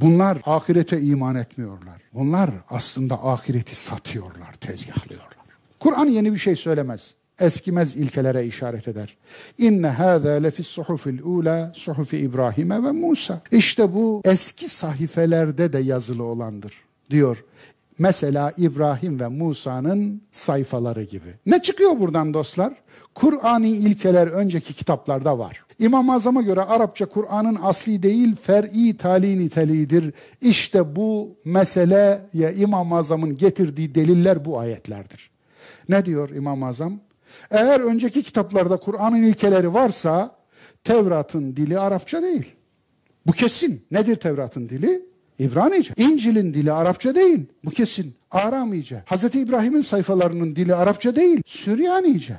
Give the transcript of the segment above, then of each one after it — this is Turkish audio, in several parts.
Bunlar ahirete iman etmiyorlar. Bunlar aslında ahireti satıyorlar, tezgahlıyorlar. Kur'an yeni bir şey söylemez. Eskimez ilkelere işaret eder. İnne hâzâ lefis suhufil ula suhufi İbrahim'e ve Musa. İşte bu eski sahifelerde de yazılı olandır diyor. Mesela İbrahim ve Musa'nın sayfaları gibi. Ne çıkıyor buradan dostlar? Kur'ani ilkeler önceki kitaplarda var. İmam-ı Azam'a göre Arapça Kur'an'ın asli değil fer'i tali niteliğidir. İşte bu meseleye İmam-ı Azam'ın getirdiği deliller bu ayetlerdir. Ne diyor İmam-ı Azam? Eğer önceki kitaplarda Kur'an'ın ilkeleri varsa Tevrat'ın dili Arapça değil. Bu kesin. Nedir Tevrat'ın dili? İbranice. İncil'in dili Arapça değil. Bu kesin. Aramice. Hz. İbrahim'in sayfalarının dili Arapça değil. Süryanice.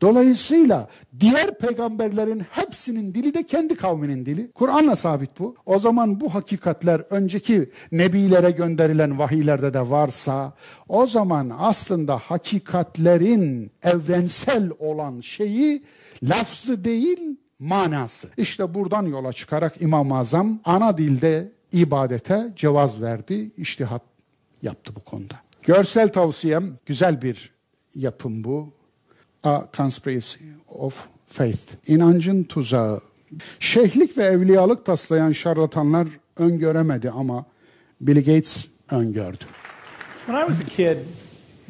Dolayısıyla diğer peygamberlerin hepsinin dili de kendi kavminin dili. Kur'an'la sabit bu. O zaman bu hakikatler önceki nebilere gönderilen vahiylerde de varsa o zaman aslında hakikatlerin evrensel olan şeyi lafzı değil manası. İşte buradan yola çıkarak İmam-ı Azam ana dilde ibadete cevaz verdi, iştihat yaptı bu konuda. Görsel tavsiyem güzel bir yapım bu. A Conspiracy of Faith. İnancın tuzağı. Şeyhlik ve evliyalık taslayan şarlatanlar öngöremedi ama Bill Gates öngördü. When I was a kid,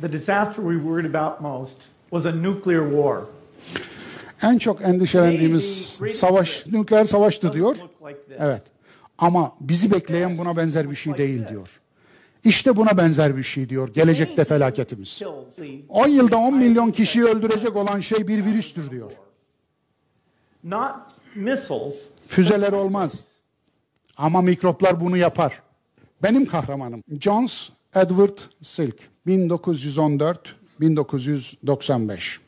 the disaster we worried about most was a nuclear war. En çok endişelendiğimiz savaş, nükleer savaştı diyor. Evet. Ama bizi bekleyen buna benzer bir şey değil diyor. İşte buna benzer bir şey diyor gelecekte felaketimiz. 10 yılda 10 milyon kişiyi öldürecek olan şey bir virüstür diyor. Füzeler olmaz. Ama mikroplar bunu yapar. Benim kahramanım Jones Edward Silk 1914-1995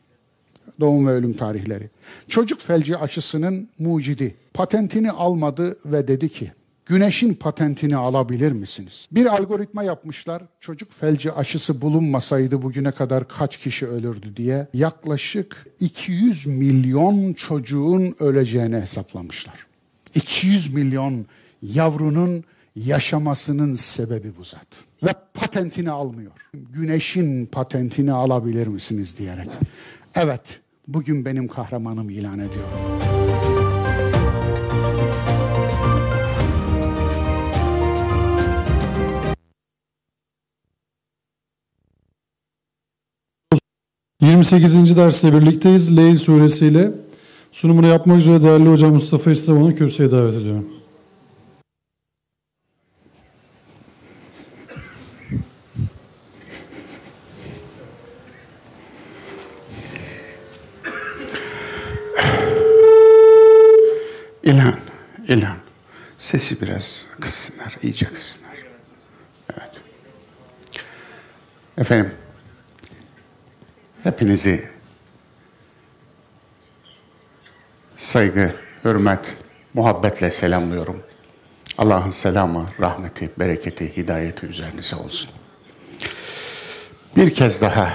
doğum ve ölüm tarihleri. Çocuk felci aşısının mucidi. Patentini almadı ve dedi ki Güneşin patentini alabilir misiniz? Bir algoritma yapmışlar. Çocuk felci aşısı bulunmasaydı bugüne kadar kaç kişi ölürdü diye yaklaşık 200 milyon çocuğun öleceğini hesaplamışlar. 200 milyon yavrunun yaşamasının sebebi bu zat. Ve patentini almıyor. Güneşin patentini alabilir misiniz diyerek. Evet, bugün benim kahramanım ilan ediyorum. 28. derste birlikteyiz. Leyl suresiyle sunumunu yapmak üzere değerli hocam Mustafa İslamoğlu'nu kürsüye davet ediyorum. İlhan, İlhan. Sesi biraz kıssınlar, iyice kıssınlar. Evet. Efendim, Hepinizi saygı, hürmet, muhabbetle selamlıyorum. Allah'ın selamı, rahmeti, bereketi, hidayeti üzerinize olsun. Bir kez daha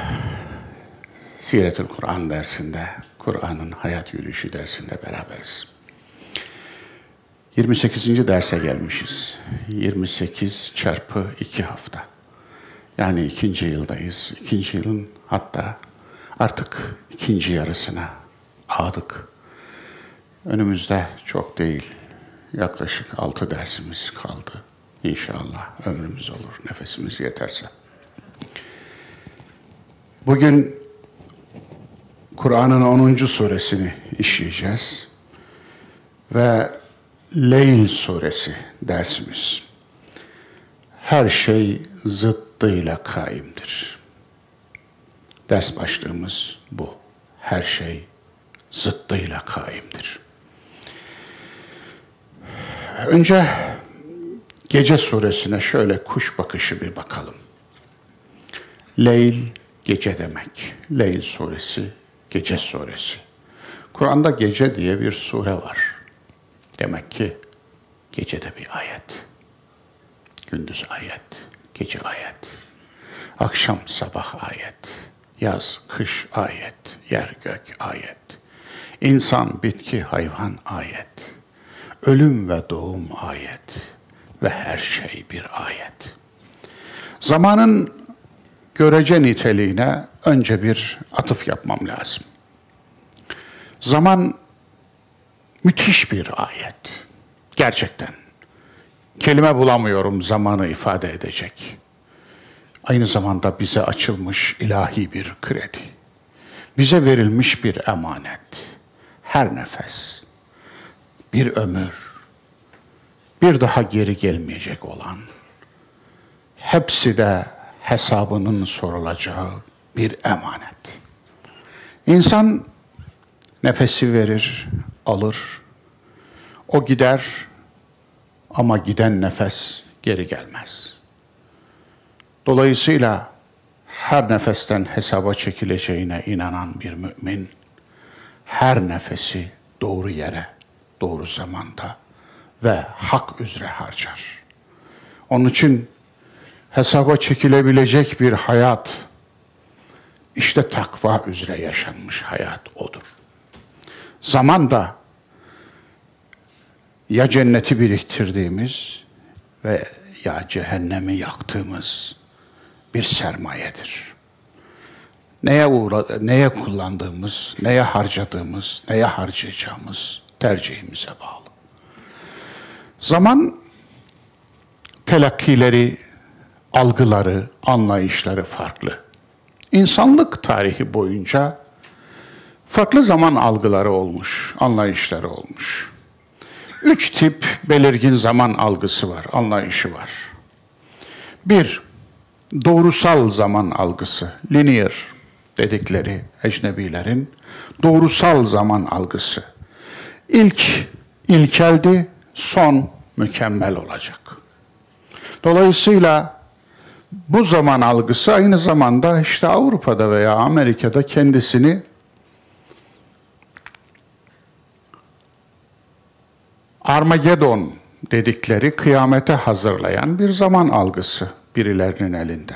Siretül Kur'an dersinde, Kur'an'ın hayat yürüyüşü dersinde beraberiz. 28. derse gelmişiz. 28 çarpı 2 hafta. Yani ikinci yıldayız. İkinci yılın hatta Artık ikinci yarısına aldık. Önümüzde çok değil, yaklaşık altı dersimiz kaldı. İnşallah ömrümüz olur, nefesimiz yeterse. Bugün Kur'an'ın 10. suresini işleyeceğiz. Ve Leyl suresi dersimiz. Her şey zıttıyla kaimdir. Ders başlığımız bu. Her şey zıttıyla kaimdir. Önce Gece suresine şöyle kuş bakışı bir bakalım. Leyl gece demek. Leyl suresi gece suresi. Kur'an'da gece diye bir sure var. Demek ki gecede bir ayet. Gündüz ayet, gece ayet. Akşam sabah ayet. Yaz, kış ayet, yer gök ayet. İnsan, bitki, hayvan ayet. Ölüm ve doğum ayet. ve her şey bir ayet. Zamanın görece niteliğine önce bir atıf yapmam lazım. Zaman müthiş bir ayet. Gerçekten. Kelime bulamıyorum zamanı ifade edecek. Aynı zamanda bize açılmış ilahi bir kredi. Bize verilmiş bir emanet. Her nefes, bir ömür, bir daha geri gelmeyecek olan, hepsi de hesabının sorulacağı bir emanet. İnsan nefesi verir, alır. O gider ama giden nefes geri gelmez. Dolayısıyla her nefesten hesaba çekileceğine inanan bir mümin her nefesi doğru yere, doğru zamanda ve hak üzere harcar. Onun için hesaba çekilebilecek bir hayat, işte takva üzere yaşanmış hayat odur. Zaman da ya cenneti biriktirdiğimiz ve ya cehennemi yaktığımız bir sermayedir. Neye uğra neye kullandığımız, neye harcadığımız, neye harcayacağımız tercihimize bağlı. Zaman telakkileri, algıları, anlayışları farklı. İnsanlık tarihi boyunca farklı zaman algıları olmuş, anlayışları olmuş. Üç tip belirgin zaman algısı var, anlayışı var. Bir, doğrusal zaman algısı, linear dedikleri ecnebilerin doğrusal zaman algısı. İlk ilkeldi, son mükemmel olacak. Dolayısıyla bu zaman algısı aynı zamanda işte Avrupa'da veya Amerika'da kendisini Armageddon dedikleri kıyamete hazırlayan bir zaman algısı birilerinin elinde.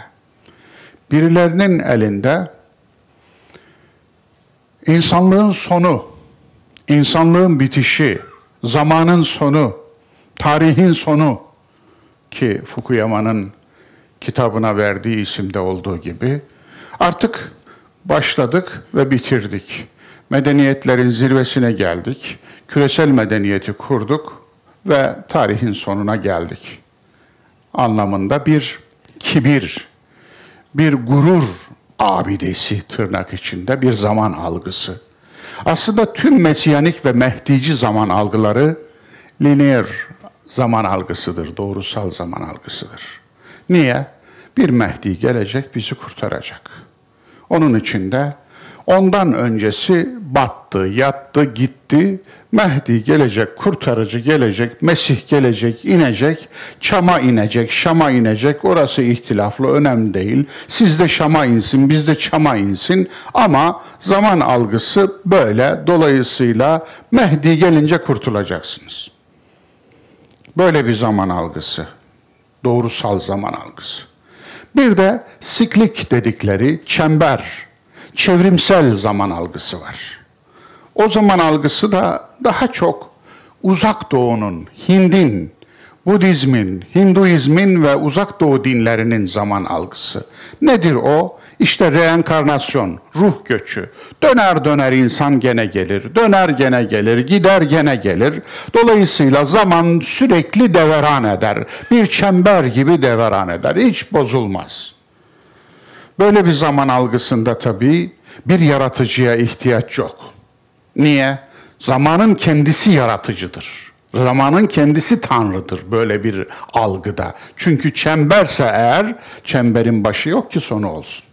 Birilerinin elinde insanlığın sonu, insanlığın bitişi, zamanın sonu, tarihin sonu ki Fukuyama'nın kitabına verdiği isimde olduğu gibi artık başladık ve bitirdik. Medeniyetlerin zirvesine geldik. Küresel medeniyeti kurduk ve tarihin sonuna geldik. Anlamında bir kibir, bir gurur abidesi tırnak içinde bir zaman algısı. Aslında tüm mesiyanik ve mehdici zaman algıları lineer zaman algısıdır, doğrusal zaman algısıdır. Niye? Bir Mehdi gelecek, bizi kurtaracak. Onun için de ondan öncesi battı, yattı, gitti. Mehdi gelecek, kurtarıcı gelecek, Mesih gelecek, inecek, Çam'a inecek, Şam'a inecek. Orası ihtilaflı, önemli değil. Siz de Şam'a insin, biz de Çam'a insin. Ama zaman algısı böyle. Dolayısıyla Mehdi gelince kurtulacaksınız. Böyle bir zaman algısı. Doğrusal zaman algısı. Bir de siklik dedikleri çember, çevrimsel zaman algısı var. O zaman algısı da daha çok uzak doğunun, Hind'in, Budizmin, Hinduizmin ve uzak doğu dinlerinin zaman algısı. Nedir o? İşte reenkarnasyon, ruh göçü. Döner döner insan gene gelir, döner gene gelir, gider gene gelir. Dolayısıyla zaman sürekli deveran eder. Bir çember gibi deveran eder. Hiç bozulmaz. Böyle bir zaman algısında tabii bir yaratıcıya ihtiyaç yok. Niye? Zamanın kendisi yaratıcıdır. Zamanın kendisi Tanrı'dır böyle bir algıda. Çünkü çemberse eğer, çemberin başı yok ki sonu olsun.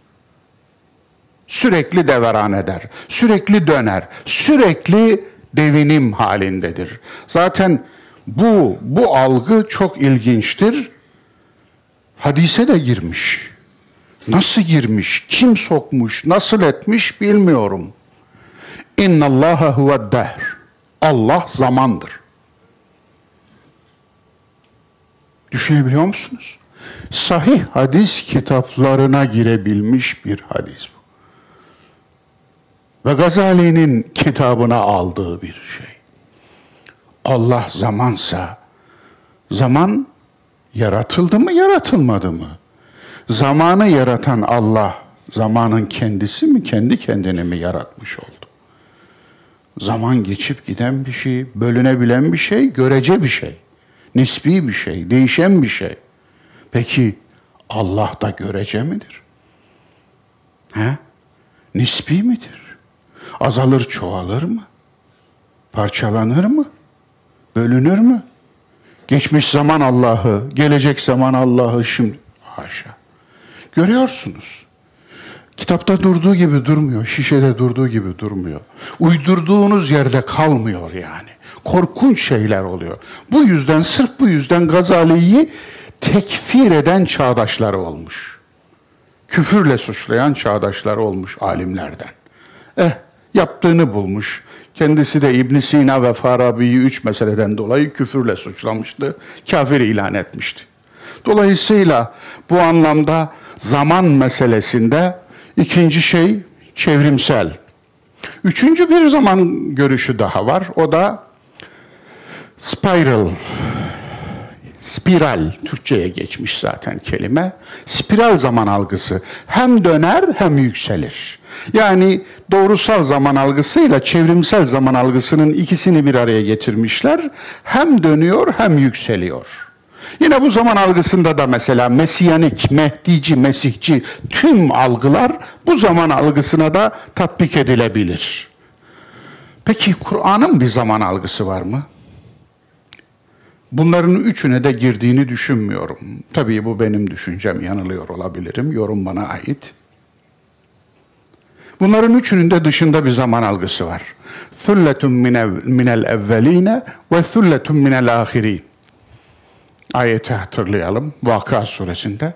Sürekli deveran eder, sürekli döner, sürekli devinim halindedir. Zaten bu, bu algı çok ilginçtir. Hadise de girmiş. Nasıl girmiş, kim sokmuş, nasıl etmiş bilmiyorum. İnna Allaha huve dehr. Allah zamandır. Düşünebiliyor musunuz? Sahih hadis kitaplarına girebilmiş bir hadis bu. Ve Gazali'nin kitabına aldığı bir şey. Allah zamansa, zaman yaratıldı mı, yaratılmadı mı? Zamanı yaratan Allah, zamanın kendisi mi, kendi kendini mi yaratmış oldu? Zaman geçip giden bir şey, bölünebilen bir şey, görece bir şey. Nisbi bir şey, değişen bir şey. Peki Allah da görece midir? He? Nisbi midir? Azalır, çoğalır mı? Parçalanır mı? Bölünür mü? Geçmiş zaman Allah'ı, gelecek zaman Allah'ı şimdi haşa. Görüyorsunuz. Kitapta durduğu gibi durmuyor, şişede durduğu gibi durmuyor. Uydurduğunuz yerde kalmıyor yani. Korkunç şeyler oluyor. Bu yüzden, sırf bu yüzden Gazali'yi tekfir eden çağdaşları olmuş. Küfürle suçlayan çağdaşları olmuş alimlerden. Eh, yaptığını bulmuş. Kendisi de İbn Sina ve Farabi'yi üç meseleden dolayı küfürle suçlamıştı. Kafir ilan etmişti. Dolayısıyla bu anlamda zaman meselesinde ikinci şey çevrimsel. Üçüncü bir zaman görüşü daha var. O da spiral. Spiral, Türkçe'ye geçmiş zaten kelime. Spiral zaman algısı hem döner hem yükselir. Yani doğrusal zaman algısıyla çevrimsel zaman algısının ikisini bir araya getirmişler. Hem dönüyor hem yükseliyor. Yine bu zaman algısında da mesela mesiyanik, mehdici, mesihçi tüm algılar bu zaman algısına da tatbik edilebilir. Peki Kur'an'ın bir zaman algısı var mı? Bunların üçüne de girdiğini düşünmüyorum. Tabii bu benim düşüncem, yanılıyor olabilirim. Yorum bana ait. Bunların üçünün de dışında bir zaman algısı var. Thulletun minel evveline ve thulletun minel ahirin. Ayeti hatırlayalım. Vaka suresinde.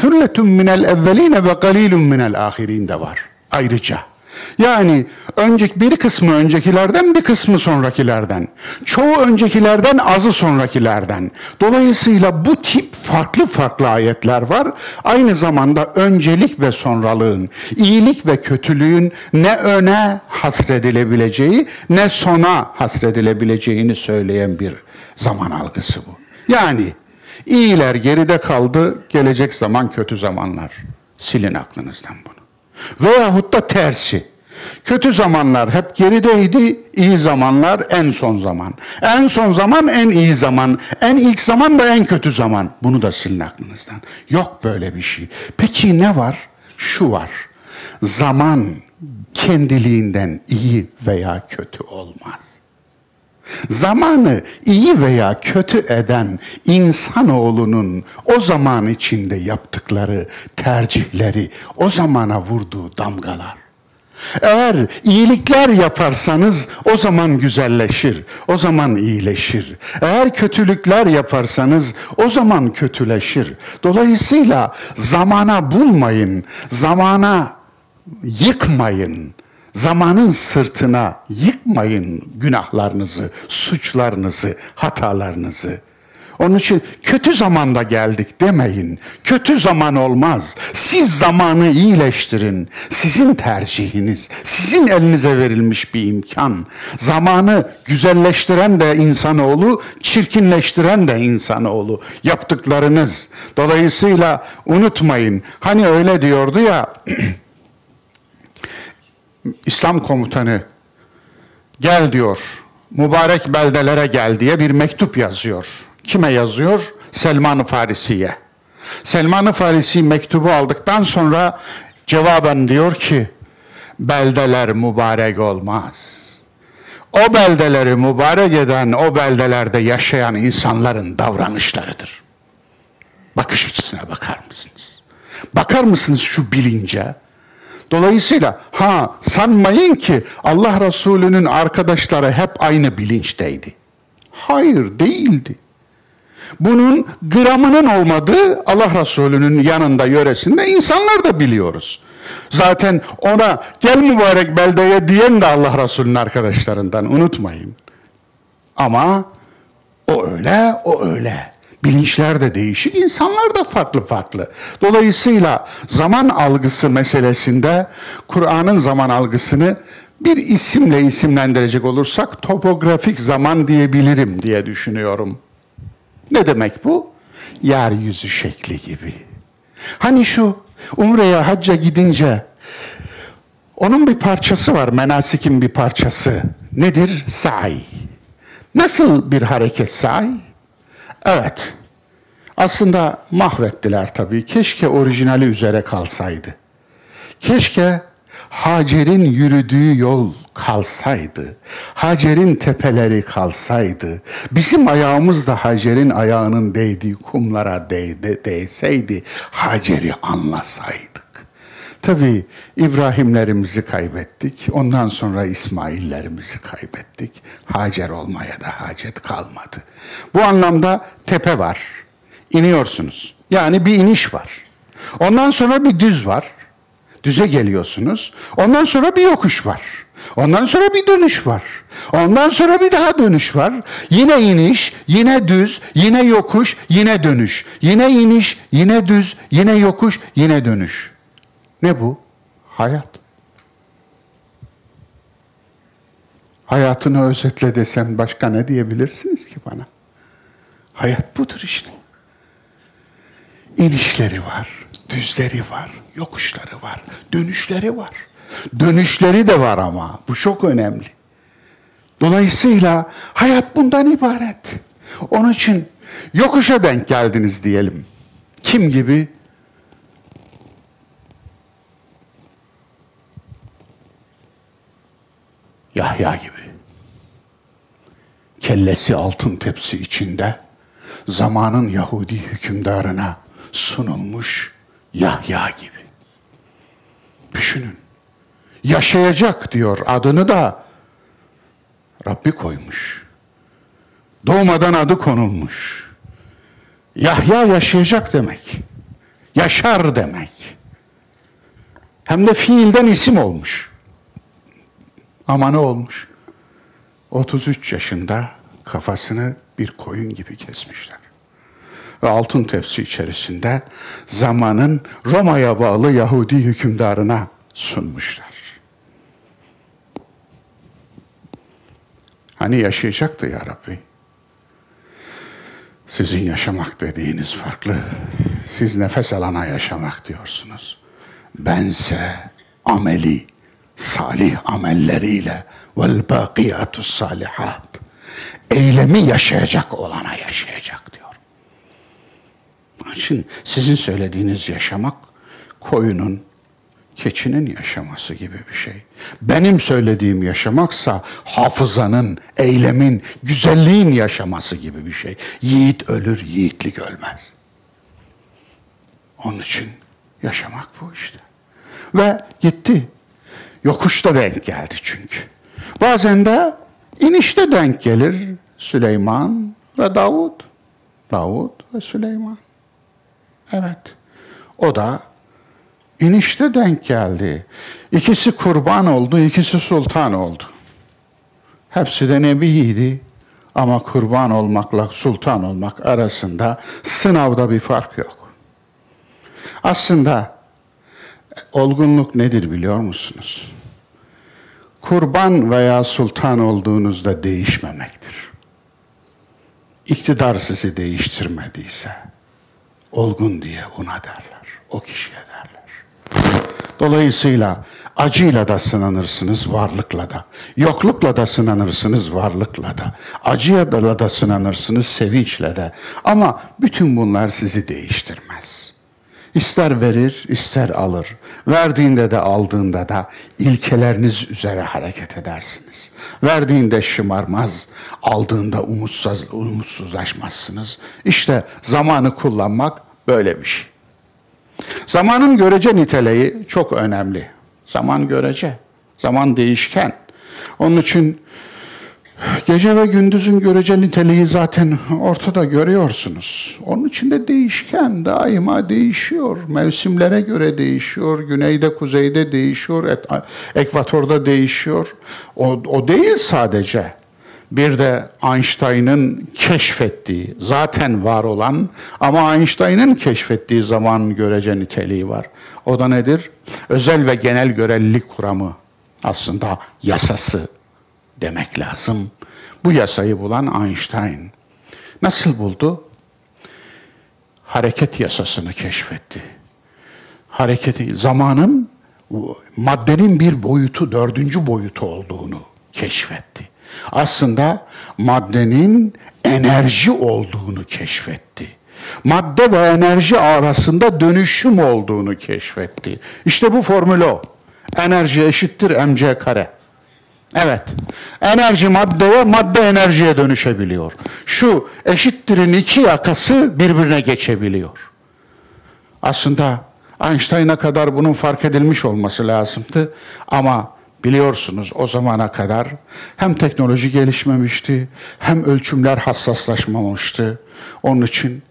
Thulletun minel evveline ve galilun minel ahirin de var. Ayrıca. Yani önceki bir kısmı öncekilerden bir kısmı sonrakilerden. Çoğu öncekilerden azı sonrakilerden. Dolayısıyla bu tip farklı farklı ayetler var. Aynı zamanda öncelik ve sonralığın, iyilik ve kötülüğün ne öne hasredilebileceği ne sona hasredilebileceğini söyleyen bir zaman algısı bu. Yani iyiler geride kaldı, gelecek zaman kötü zamanlar. Silin aklınızdan bunu. Veyahut da tersi. Kötü zamanlar hep gerideydi, iyi zamanlar en son zaman. En son zaman en iyi zaman, en ilk zaman da en kötü zaman. Bunu da silin aklınızdan. Yok böyle bir şey. Peki ne var? Şu var. Zaman kendiliğinden iyi veya kötü olmaz. Zamanı iyi veya kötü eden insanoğlunun o zaman içinde yaptıkları tercihleri, o zamana vurduğu damgalar. Eğer iyilikler yaparsanız o zaman güzelleşir, o zaman iyileşir. Eğer kötülükler yaparsanız o zaman kötüleşir. Dolayısıyla zamana bulmayın, zamana yıkmayın. Zamanın sırtına yıkmayın günahlarınızı, suçlarınızı, hatalarınızı. Onun için kötü zamanda geldik demeyin. Kötü zaman olmaz. Siz zamanı iyileştirin. Sizin tercihiniz, sizin elinize verilmiş bir imkan. Zamanı güzelleştiren de insanoğlu, çirkinleştiren de insanoğlu. Yaptıklarınız. Dolayısıyla unutmayın. Hani öyle diyordu ya İslam komutanı gel diyor. Mübarek beldelere gel diye bir mektup yazıyor. Kime yazıyor? Selman-ı Farisi'ye. Selman-ı Farisi mektubu aldıktan sonra cevaben diyor ki beldeler mübarek olmaz. O beldeleri mübarek eden o beldelerde yaşayan insanların davranışlarıdır. Bakış açısına bakar mısınız? Bakar mısınız şu bilince? Dolayısıyla ha sanmayın ki Allah Resulü'nün arkadaşları hep aynı bilinçteydi. Hayır değildi. Bunun gramının olmadığı Allah Resulü'nün yanında yöresinde insanlar da biliyoruz. Zaten ona gel mübarek beldeye diyen de Allah Resulü'nün arkadaşlarından unutmayın. Ama o öyle, o öyle. Bilinçler de değişik, insanlar da farklı farklı. Dolayısıyla zaman algısı meselesinde Kur'an'ın zaman algısını bir isimle isimlendirecek olursak topografik zaman diyebilirim diye düşünüyorum. Ne demek bu? yeryüzü şekli gibi. Hani şu Umre'ye hacca gidince onun bir parçası var, menasikin bir parçası. Nedir? Sa'i. Nasıl bir hareket sa'i? Evet. Aslında mahvettiler tabii. Keşke orijinali üzere kalsaydı. Keşke Hacer'in yürüdüğü yol kalsaydı. Hacer'in tepeleri kalsaydı. Bizim ayağımız da Hacer'in ayağının değdiği kumlara değdi, değseydi. Hacer'i anlasaydık. Tabi İbrahimlerimizi kaybettik. Ondan sonra İsmaillerimizi kaybettik. Hacer olmaya da hacet kalmadı. Bu anlamda tepe var. İniyorsunuz. Yani bir iniş var. Ondan sonra bir düz var. Düze geliyorsunuz. Ondan sonra bir yokuş var. Ondan sonra bir dönüş var. Ondan sonra bir daha dönüş var. Yine iniş, yine düz, yine yokuş, yine dönüş. Yine iniş, yine düz, yine yokuş, yine dönüş. Ne bu? Hayat. Hayatını özetle desem başka ne diyebilirsiniz ki bana? Hayat budur işte. İnişleri var, düzleri var, yokuşları var, dönüşleri var. Dönüşleri de var ama bu çok önemli. Dolayısıyla hayat bundan ibaret. Onun için yokuşa denk geldiniz diyelim. Kim gibi? Yahya gibi. Kellesi altın tepsi içinde zamanın Yahudi hükümdarına sunulmuş Yahya gibi. Düşünün. Yaşayacak diyor adını da Rabbi koymuş. Doğmadan adı konulmuş. Yahya yaşayacak demek. Yaşar demek. Hem de fiilden isim olmuş. Ama ne olmuş? 33 yaşında kafasını bir koyun gibi kesmişler. Ve altın tepsi içerisinde zamanın Roma'ya bağlı Yahudi hükümdarına sunmuşlar. Hani yaşayacaktı ya Rabbi? Sizin yaşamak dediğiniz farklı. Siz nefes alana yaşamak diyorsunuz. Bense ameli, salih amelleriyle vel bakiyatu salihat. Eylemi yaşayacak olana yaşayacak diyor. Onun için sizin söylediğiniz yaşamak koyunun, keçinin yaşaması gibi bir şey. Benim söylediğim yaşamaksa hafızanın, eylemin, güzelliğin yaşaması gibi bir şey. Yiğit ölür, yiğitlik ölmez. Onun için yaşamak bu işte. Ve gitti. Yokuşta denk geldi çünkü. Bazen de inişte denk gelir Süleyman ve Davud. Davud ve Süleyman. Evet. O da inişte denk geldi. İkisi kurban oldu, ikisi sultan oldu. Hepsi de nebiydi. Ama kurban olmakla sultan olmak arasında sınavda bir fark yok. Aslında olgunluk nedir biliyor musunuz? Kurban veya sultan olduğunuzda değişmemektir. İktidar sizi değiştirmediyse olgun diye ona derler. O kişiye derler. Dolayısıyla acıyla da sınanırsınız, varlıkla da. Yoklukla da sınanırsınız, varlıkla da. Acıyla da sınanırsınız, sevinçle de. Ama bütün bunlar sizi değiştirmez. İster verir, ister alır. Verdiğinde de aldığında da ilkeleriniz üzere hareket edersiniz. Verdiğinde şımarmaz, aldığında umutsuz, umutsuzlaşmazsınız. İşte zamanı kullanmak böyle bir şey. Zamanın görece niteliği çok önemli. Zaman görece, zaman değişken. Onun için gece ve gündüzün görece niteliği zaten ortada görüyorsunuz. Onun için de değişken, daima değişiyor. Mevsimlere göre değişiyor. Güneyde, kuzeyde değişiyor. Ekvatorda değişiyor. O, o değil sadece bir de Einstein'ın keşfettiği, zaten var olan ama Einstein'ın keşfettiği zaman görece niteliği var. O da nedir? Özel ve genel görelilik kuramı aslında yasası demek lazım. Bu yasayı bulan Einstein. Nasıl buldu? hareket yasasını keşfetti. Hareketi, zamanın maddenin bir boyutu, dördüncü boyutu olduğunu keşfetti. Aslında maddenin enerji olduğunu keşfetti. Madde ve enerji arasında dönüşüm olduğunu keşfetti. İşte bu formül o. Enerji eşittir mc kare. Evet. Enerji maddeye, madde enerjiye dönüşebiliyor. Şu eşittirin iki yakası birbirine geçebiliyor. Aslında Einstein'a kadar bunun fark edilmiş olması lazımdı. Ama biliyorsunuz o zamana kadar hem teknoloji gelişmemişti, hem ölçümler hassaslaşmamıştı. Onun için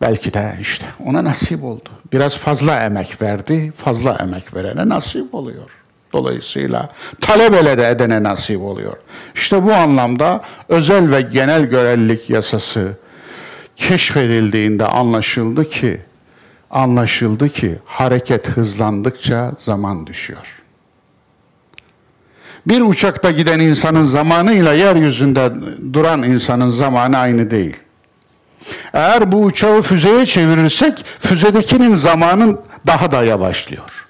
belki de işte ona nasip oldu. Biraz fazla emek verdi, fazla emek verene nasip oluyor. Dolayısıyla talebele de edene nasip oluyor. İşte bu anlamda özel ve genel görelilik yasası keşfedildiğinde anlaşıldı ki anlaşıldı ki hareket hızlandıkça zaman düşüyor. Bir uçakta giden insanın zamanıyla yeryüzünde duran insanın zamanı aynı değil. Eğer bu uçağı füzeye çevirirsek füzedekinin zamanın daha da yavaşlıyor.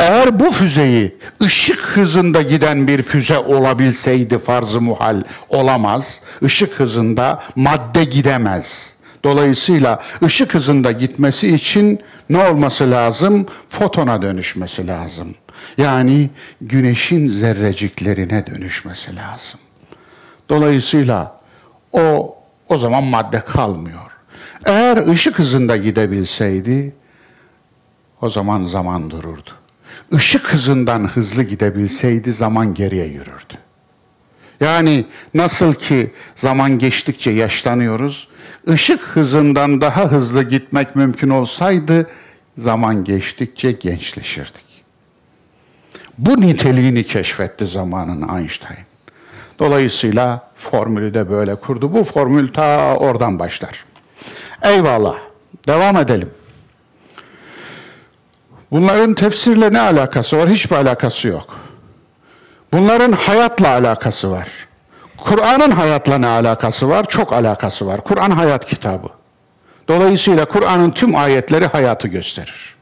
Eğer bu füzeyi ışık hızında giden bir füze olabilseydi farz-ı muhal olamaz. Işık hızında madde gidemez. Dolayısıyla ışık hızında gitmesi için ne olması lazım? Fotona dönüşmesi lazım. Yani güneşin zerreciklerine dönüşmesi lazım. Dolayısıyla o o zaman madde kalmıyor. Eğer ışık hızında gidebilseydi o zaman zaman dururdu. Işık hızından hızlı gidebilseydi zaman geriye yürürdü. Yani nasıl ki zaman geçtikçe yaşlanıyoruz, ışık hızından daha hızlı gitmek mümkün olsaydı zaman geçtikçe gençleşirdik. Bu niteliğini keşfetti zamanın Einstein. Dolayısıyla formülü de böyle kurdu. Bu formül ta oradan başlar. Eyvallah. Devam edelim. Bunların tefsirle ne alakası var? Hiçbir alakası yok. Bunların hayatla alakası var. Kur'an'ın hayatla ne alakası var? Çok alakası var. Kur'an hayat kitabı. Dolayısıyla Kur'an'ın tüm ayetleri hayatı gösterir.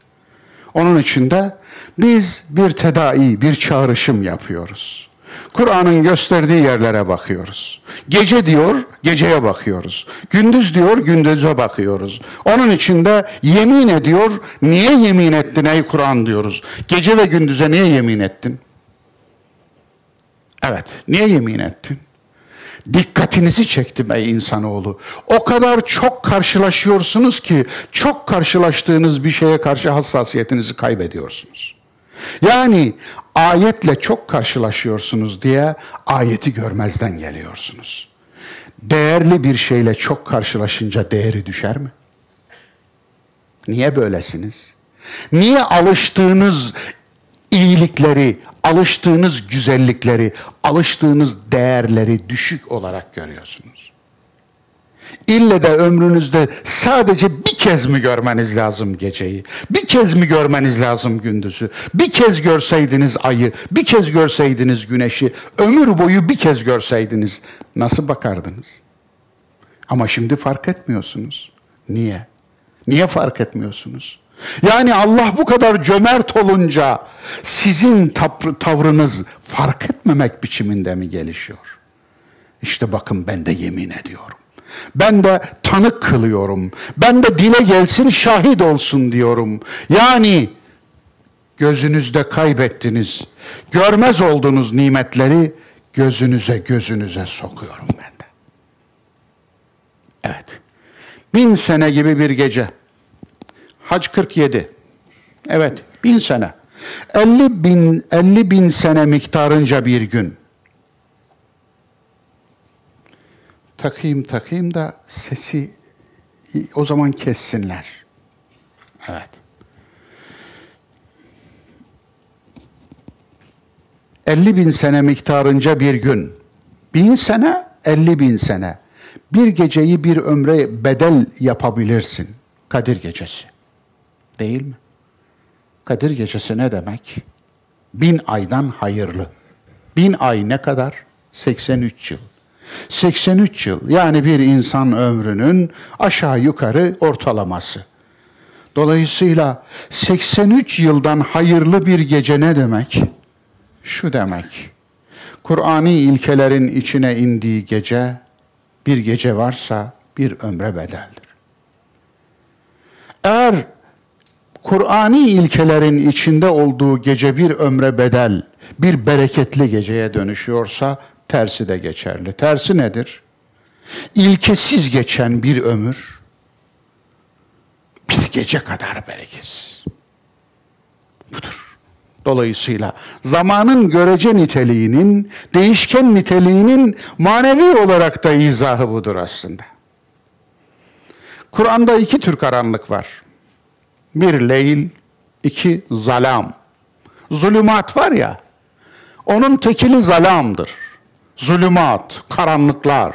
Onun için de biz bir tedai, bir çağrışım yapıyoruz. Kur'an'ın gösterdiği yerlere bakıyoruz. Gece diyor, geceye bakıyoruz. Gündüz diyor, gündüze bakıyoruz. Onun için de yemin ediyor, niye yemin ettin ey Kur'an diyoruz. Gece ve gündüze niye yemin ettin? Evet, niye yemin ettin? Dikkatinizi çektim ey insanoğlu. O kadar çok karşılaşıyorsunuz ki çok karşılaştığınız bir şeye karşı hassasiyetinizi kaybediyorsunuz. Yani ayetle çok karşılaşıyorsunuz diye ayeti görmezden geliyorsunuz. Değerli bir şeyle çok karşılaşınca değeri düşer mi? Niye böylesiniz? Niye alıştığınız iyilikleri, alıştığınız güzellikleri, alıştığınız değerleri düşük olarak görüyorsunuz? İlle de ömrünüzde sadece bir kez mi görmeniz lazım geceyi? Bir kez mi görmeniz lazım gündüzü? Bir kez görseydiniz ayı, bir kez görseydiniz güneşi, ömür boyu bir kez görseydiniz nasıl bakardınız? Ama şimdi fark etmiyorsunuz. Niye? Niye fark etmiyorsunuz? Yani Allah bu kadar cömert olunca sizin tavrınız fark etmemek biçiminde mi gelişiyor? İşte bakın ben de yemin ediyorum. Ben de tanık kılıyorum. Ben de dile gelsin şahit olsun diyorum. Yani gözünüzde kaybettiniz. Görmez olduğunuz nimetleri gözünüze gözünüze sokuyorum ben de. Evet. Bin sene gibi bir gece. Hac 47. Evet, bin sene. 50 bin, 50 bin sene miktarınca bir gün. Takayım takayım da sesi o zaman kessinler. Evet. Elli bin sene miktarınca bir gün. Bin sene, elli bin sene. Bir geceyi bir ömre bedel yapabilirsin. Kadir gecesi. Değil mi? Kadir gecesi ne demek? Bin aydan hayırlı. Bin ay ne kadar? 83 yıl. 83 yıl yani bir insan ömrünün aşağı yukarı ortalaması. Dolayısıyla 83 yıldan hayırlı bir gece ne demek? Şu demek. Kur'ani ilkelerin içine indiği gece bir gece varsa bir ömre bedeldir. Eğer Kur'ani ilkelerin içinde olduğu gece bir ömre bedel, bir bereketli geceye dönüşüyorsa tersi de geçerli. Tersi nedir? İlkesiz geçen bir ömür bir gece kadar bereketsiz. Budur. Dolayısıyla zamanın görece niteliğinin, değişken niteliğinin manevi olarak da izahı budur aslında. Kur'an'da iki tür karanlık var. Bir leyl, iki zalam. Zulümat var ya, onun tekili zalamdır. Zulümat, karanlıklar.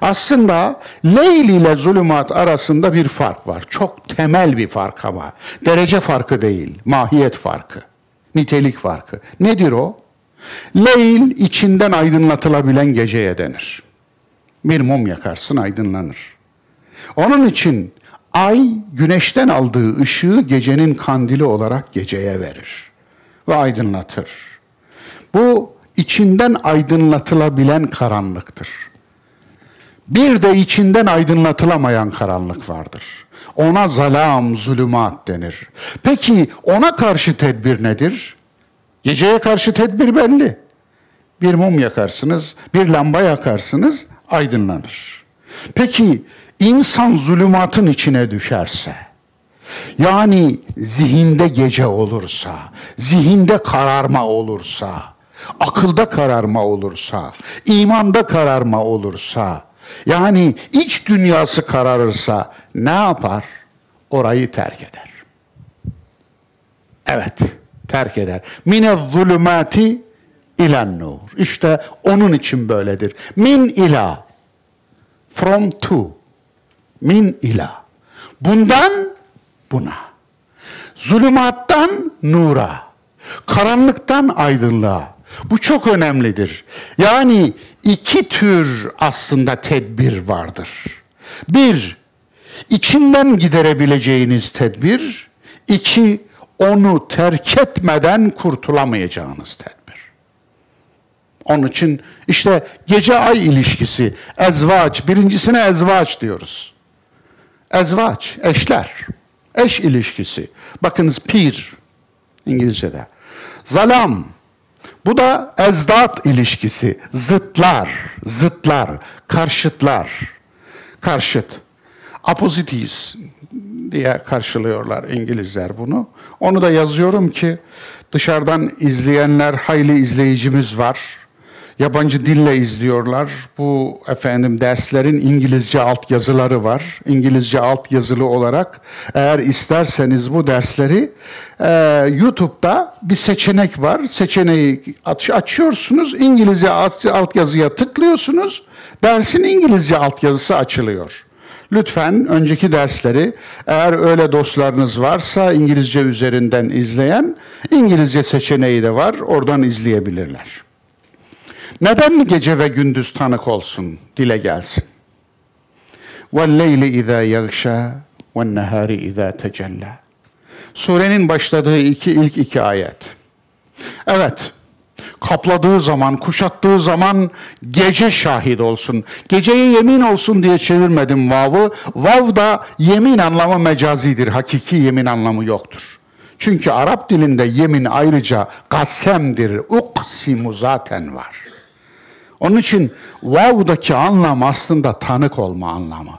Aslında leyl ile zulümat arasında bir fark var. Çok temel bir fark ama. Derece farkı değil, mahiyet farkı. Nitelik farkı. Nedir o? Leyl içinden aydınlatılabilen geceye denir. Bir mum yakarsın aydınlanır. Onun için ay güneşten aldığı ışığı gecenin kandili olarak geceye verir ve aydınlatır. Bu içinden aydınlatılabilen karanlıktır. Bir de içinden aydınlatılamayan karanlık vardır. Ona zalam, zulümat denir. Peki ona karşı tedbir nedir? Geceye karşı tedbir belli. Bir mum yakarsınız, bir lamba yakarsınız, aydınlanır. Peki insan zulümatın içine düşerse, yani zihinde gece olursa, zihinde kararma olursa, akılda kararma olursa, imanda kararma olursa, yani iç dünyası kararırsa ne yapar? Orayı terk eder. Evet, terk eder. Mine zulümati ilen nur. İşte onun için böyledir. Min ila. From to. Min ila. Bundan buna. Zulümattan nura. Karanlıktan aydınlığa. Bu çok önemlidir. Yani iki tür aslında tedbir vardır. Bir, içinden giderebileceğiniz tedbir. İki, onu terk etmeden kurtulamayacağınız tedbir. Onun için işte gece ay ilişkisi, ezvaç, birincisine ezvaç diyoruz. Ezvaç, eşler, eş ilişkisi. Bakınız pir, İngilizce'de. Zalam, bu da ezdat ilişkisi. Zıtlar, zıtlar, karşıtlar. Karşıt. Opposites diye karşılıyorlar İngilizler bunu. Onu da yazıyorum ki dışarıdan izleyenler hayli izleyicimiz var. Yabancı dille izliyorlar. Bu efendim derslerin İngilizce altyazıları var. İngilizce altyazılı olarak eğer isterseniz bu dersleri e, YouTube'da bir seçenek var. Seçeneği aç, açıyorsunuz. İngilizce alt, altyazıya tıklıyorsunuz. Dersin İngilizce altyazısı açılıyor. Lütfen önceki dersleri eğer öyle dostlarınız varsa İngilizce üzerinden izleyen İngilizce seçeneği de var. Oradan izleyebilirler. Neden mi gece ve gündüz tanık olsun, dile gelsin? وَالْلَيْلِ اِذَا يَغْشَى وَالنَّهَارِ اِذَا تَجَلَّى Surenin başladığı iki, ilk iki ayet. Evet, kapladığı zaman, kuşattığı zaman gece şahit olsun. Geceye yemin olsun diye çevirmedim vav'ı. Vav da yemin anlamı mecazidir. Hakiki yemin anlamı yoktur. Çünkü Arap dilinde yemin ayrıca kasemdir. Uksimu zaten var. Onun için vav'daki anlam aslında tanık olma anlamı.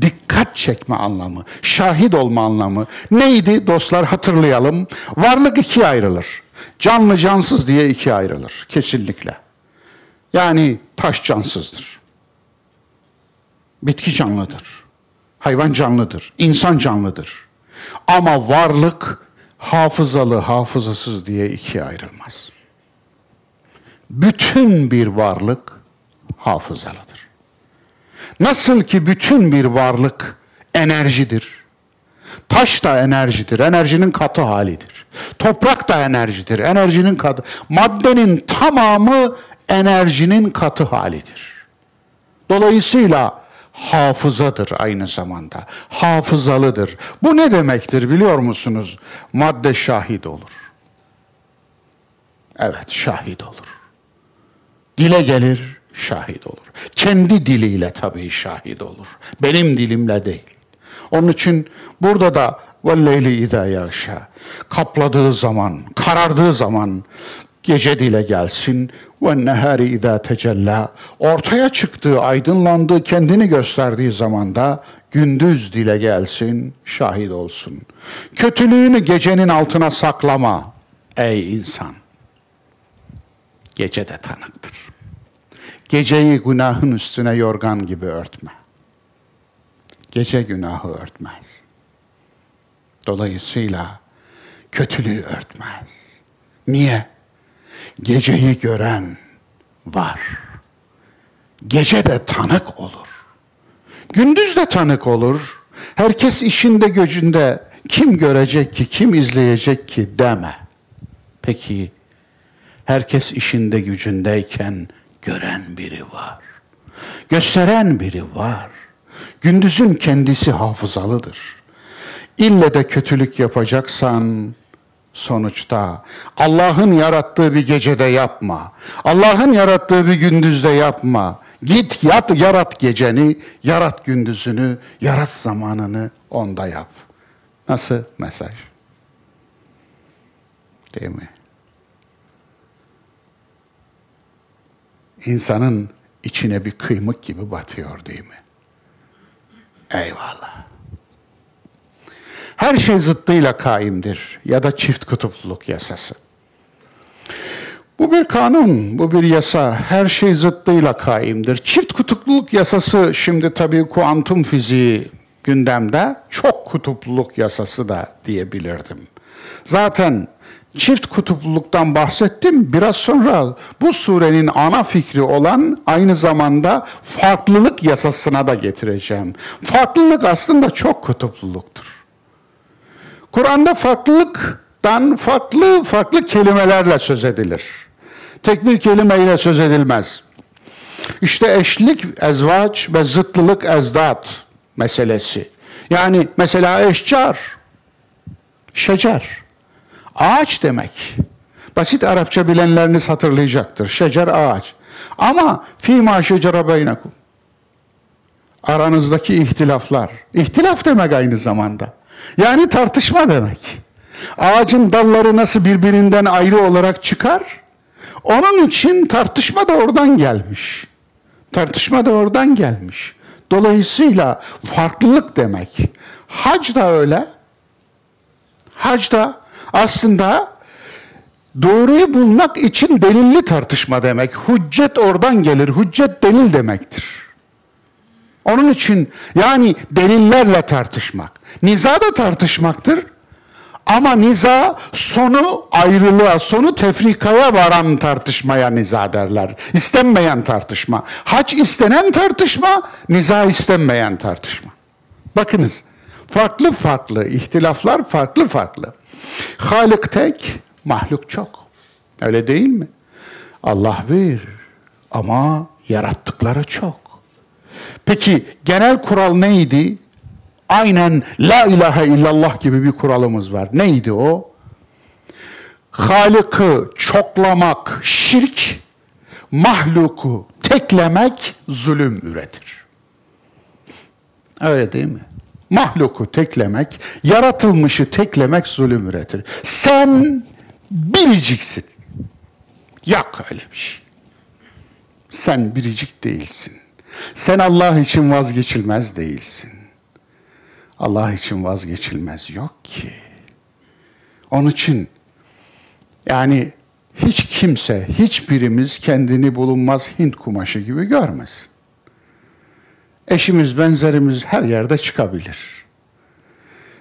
Dikkat çekme anlamı, şahit olma anlamı. Neydi dostlar hatırlayalım. Varlık ikiye ayrılır. Canlı cansız diye ikiye ayrılır kesinlikle. Yani taş cansızdır. Bitki canlıdır. Hayvan canlıdır. insan canlıdır. Ama varlık hafızalı, hafızasız diye ikiye ayrılmaz bütün bir varlık hafızalıdır. Nasıl ki bütün bir varlık enerjidir. Taş da enerjidir, enerjinin katı halidir. Toprak da enerjidir, enerjinin katı. Maddenin tamamı enerjinin katı halidir. Dolayısıyla hafızadır aynı zamanda. Hafızalıdır. Bu ne demektir biliyor musunuz? Madde şahit olur. Evet şahit olur. Dile gelir, şahit olur. Kendi diliyle tabii şahit olur. Benim dilimle değil. Onun için burada da velleyli idâ yaşa. Kapladığı zaman, karardığı zaman gece dile gelsin ve nehari idâ tecella. Ortaya çıktığı, aydınlandığı, kendini gösterdiği zamanda gündüz dile gelsin, şahit olsun. Kötülüğünü gecenin altına saklama ey insan. Gece de tanıktır. Geceyi günahın üstüne yorgan gibi örtme. Gece günahı örtmez. Dolayısıyla kötülüğü örtmez. Niye? Geceyi gören var. Gece de tanık olur. Gündüz de tanık olur. Herkes işinde gücünde kim görecek ki, kim izleyecek ki deme. Peki herkes işinde gücündeyken gören biri var. Gösteren biri var. Gündüzün kendisi hafızalıdır. İlle de kötülük yapacaksan sonuçta Allah'ın yarattığı bir gecede yapma. Allah'ın yarattığı bir gündüzde yapma. Git yat yarat geceni, yarat gündüzünü, yarat zamanını onda yap. Nasıl mesaj? Değil mi? İnsanın içine bir kıymık gibi batıyor değil mi? Eyvallah. Her şey zıttıyla kaimdir ya da çift kutupluluk yasası. Bu bir kanun, bu bir yasa. Her şey zıttıyla kaimdir. Çift kutupluluk yasası şimdi tabii kuantum fiziği gündemde. Çok kutupluluk yasası da diyebilirdim. Zaten çift kutupluluktan bahsettim. Biraz sonra bu surenin ana fikri olan aynı zamanda farklılık yasasına da getireceğim. Farklılık aslında çok kutupluluktur. Kur'an'da farklılıktan farklı farklı kelimelerle söz edilir. Tek bir kelimeyle söz edilmez. İşte eşlik, ezvaç ve zıtlılık ezdat meselesi. Yani mesela eşcar, şecer. Ağaç demek. Basit Arapça bilenleriniz hatırlayacaktır. Şecer ağaç. Ama fîmâ şecere beynekum. Aranızdaki ihtilaflar. İhtilaf demek aynı zamanda. Yani tartışma demek. Ağacın dalları nasıl birbirinden ayrı olarak çıkar? Onun için tartışma da oradan gelmiş. Tartışma da oradan gelmiş. Dolayısıyla farklılık demek. Hac da öyle. Hac da aslında doğruyu bulmak için delilli tartışma demek. Hüccet oradan gelir. Hüccet delil demektir. Onun için yani delillerle tartışmak. Niza da tartışmaktır. Ama niza sonu ayrılığa, sonu tefrikaya varan tartışmaya niza derler. İstenmeyen tartışma. Hac istenen tartışma, niza istenmeyen tartışma. Bakınız, farklı farklı, ihtilaflar farklı farklı. Halık tek, mahluk çok. Öyle değil mi? Allah bir ama yarattıkları çok. Peki genel kural neydi? Aynen la ilahe illallah gibi bir kuralımız var. Neydi o? Halık'ı çoklamak şirk, mahluku teklemek zulüm üretir. Öyle değil mi? Mahluku teklemek, yaratılmışı teklemek zulüm üretir. Sen biriciksin. Yok öyle bir şey. Sen biricik değilsin. Sen Allah için vazgeçilmez değilsin. Allah için vazgeçilmez yok ki. Onun için yani hiç kimse, hiçbirimiz kendini bulunmaz Hint kumaşı gibi görmesin. Eşimiz, benzerimiz her yerde çıkabilir.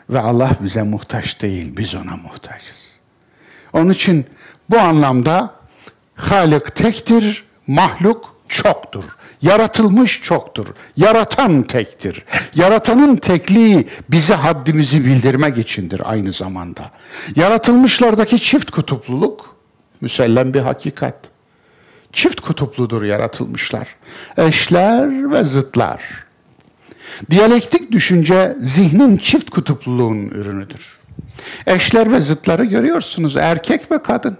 Ve Allah bize muhtaç değil, biz ona muhtacız. Onun için bu anlamda Halik tektir, mahluk çoktur. Yaratılmış çoktur. Yaratan tektir. Yaratanın tekliği bize haddimizi bildirmek içindir aynı zamanda. Yaratılmışlardaki çift kutupluluk müsellem bir hakikat. Çift kutupludur yaratılmışlar. Eşler ve zıtlar. Diyalektik düşünce zihnin çift kutupluluğun ürünüdür. Eşler ve zıtları görüyorsunuz. Erkek ve kadın.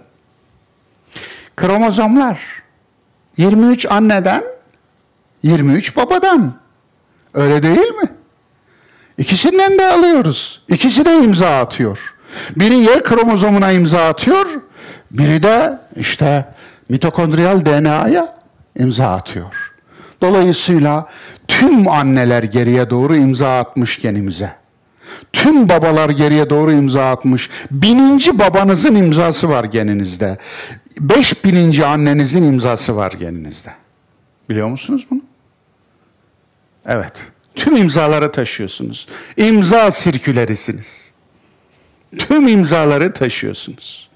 Kromozomlar. 23 anneden, 23 babadan. Öyle değil mi? İkisinden de alıyoruz. İkisi de imza atıyor. Biri Y kromozomuna imza atıyor, biri de işte mitokondriyal DNA'ya imza atıyor. Dolayısıyla tüm anneler geriye doğru imza atmış genimize. Tüm babalar geriye doğru imza atmış. Bininci babanızın imzası var geninizde. Beş bininci annenizin imzası var geninizde. Biliyor musunuz bunu? Evet. Tüm imzaları taşıyorsunuz. İmza sirkülerisiniz. Tüm imzaları taşıyorsunuz.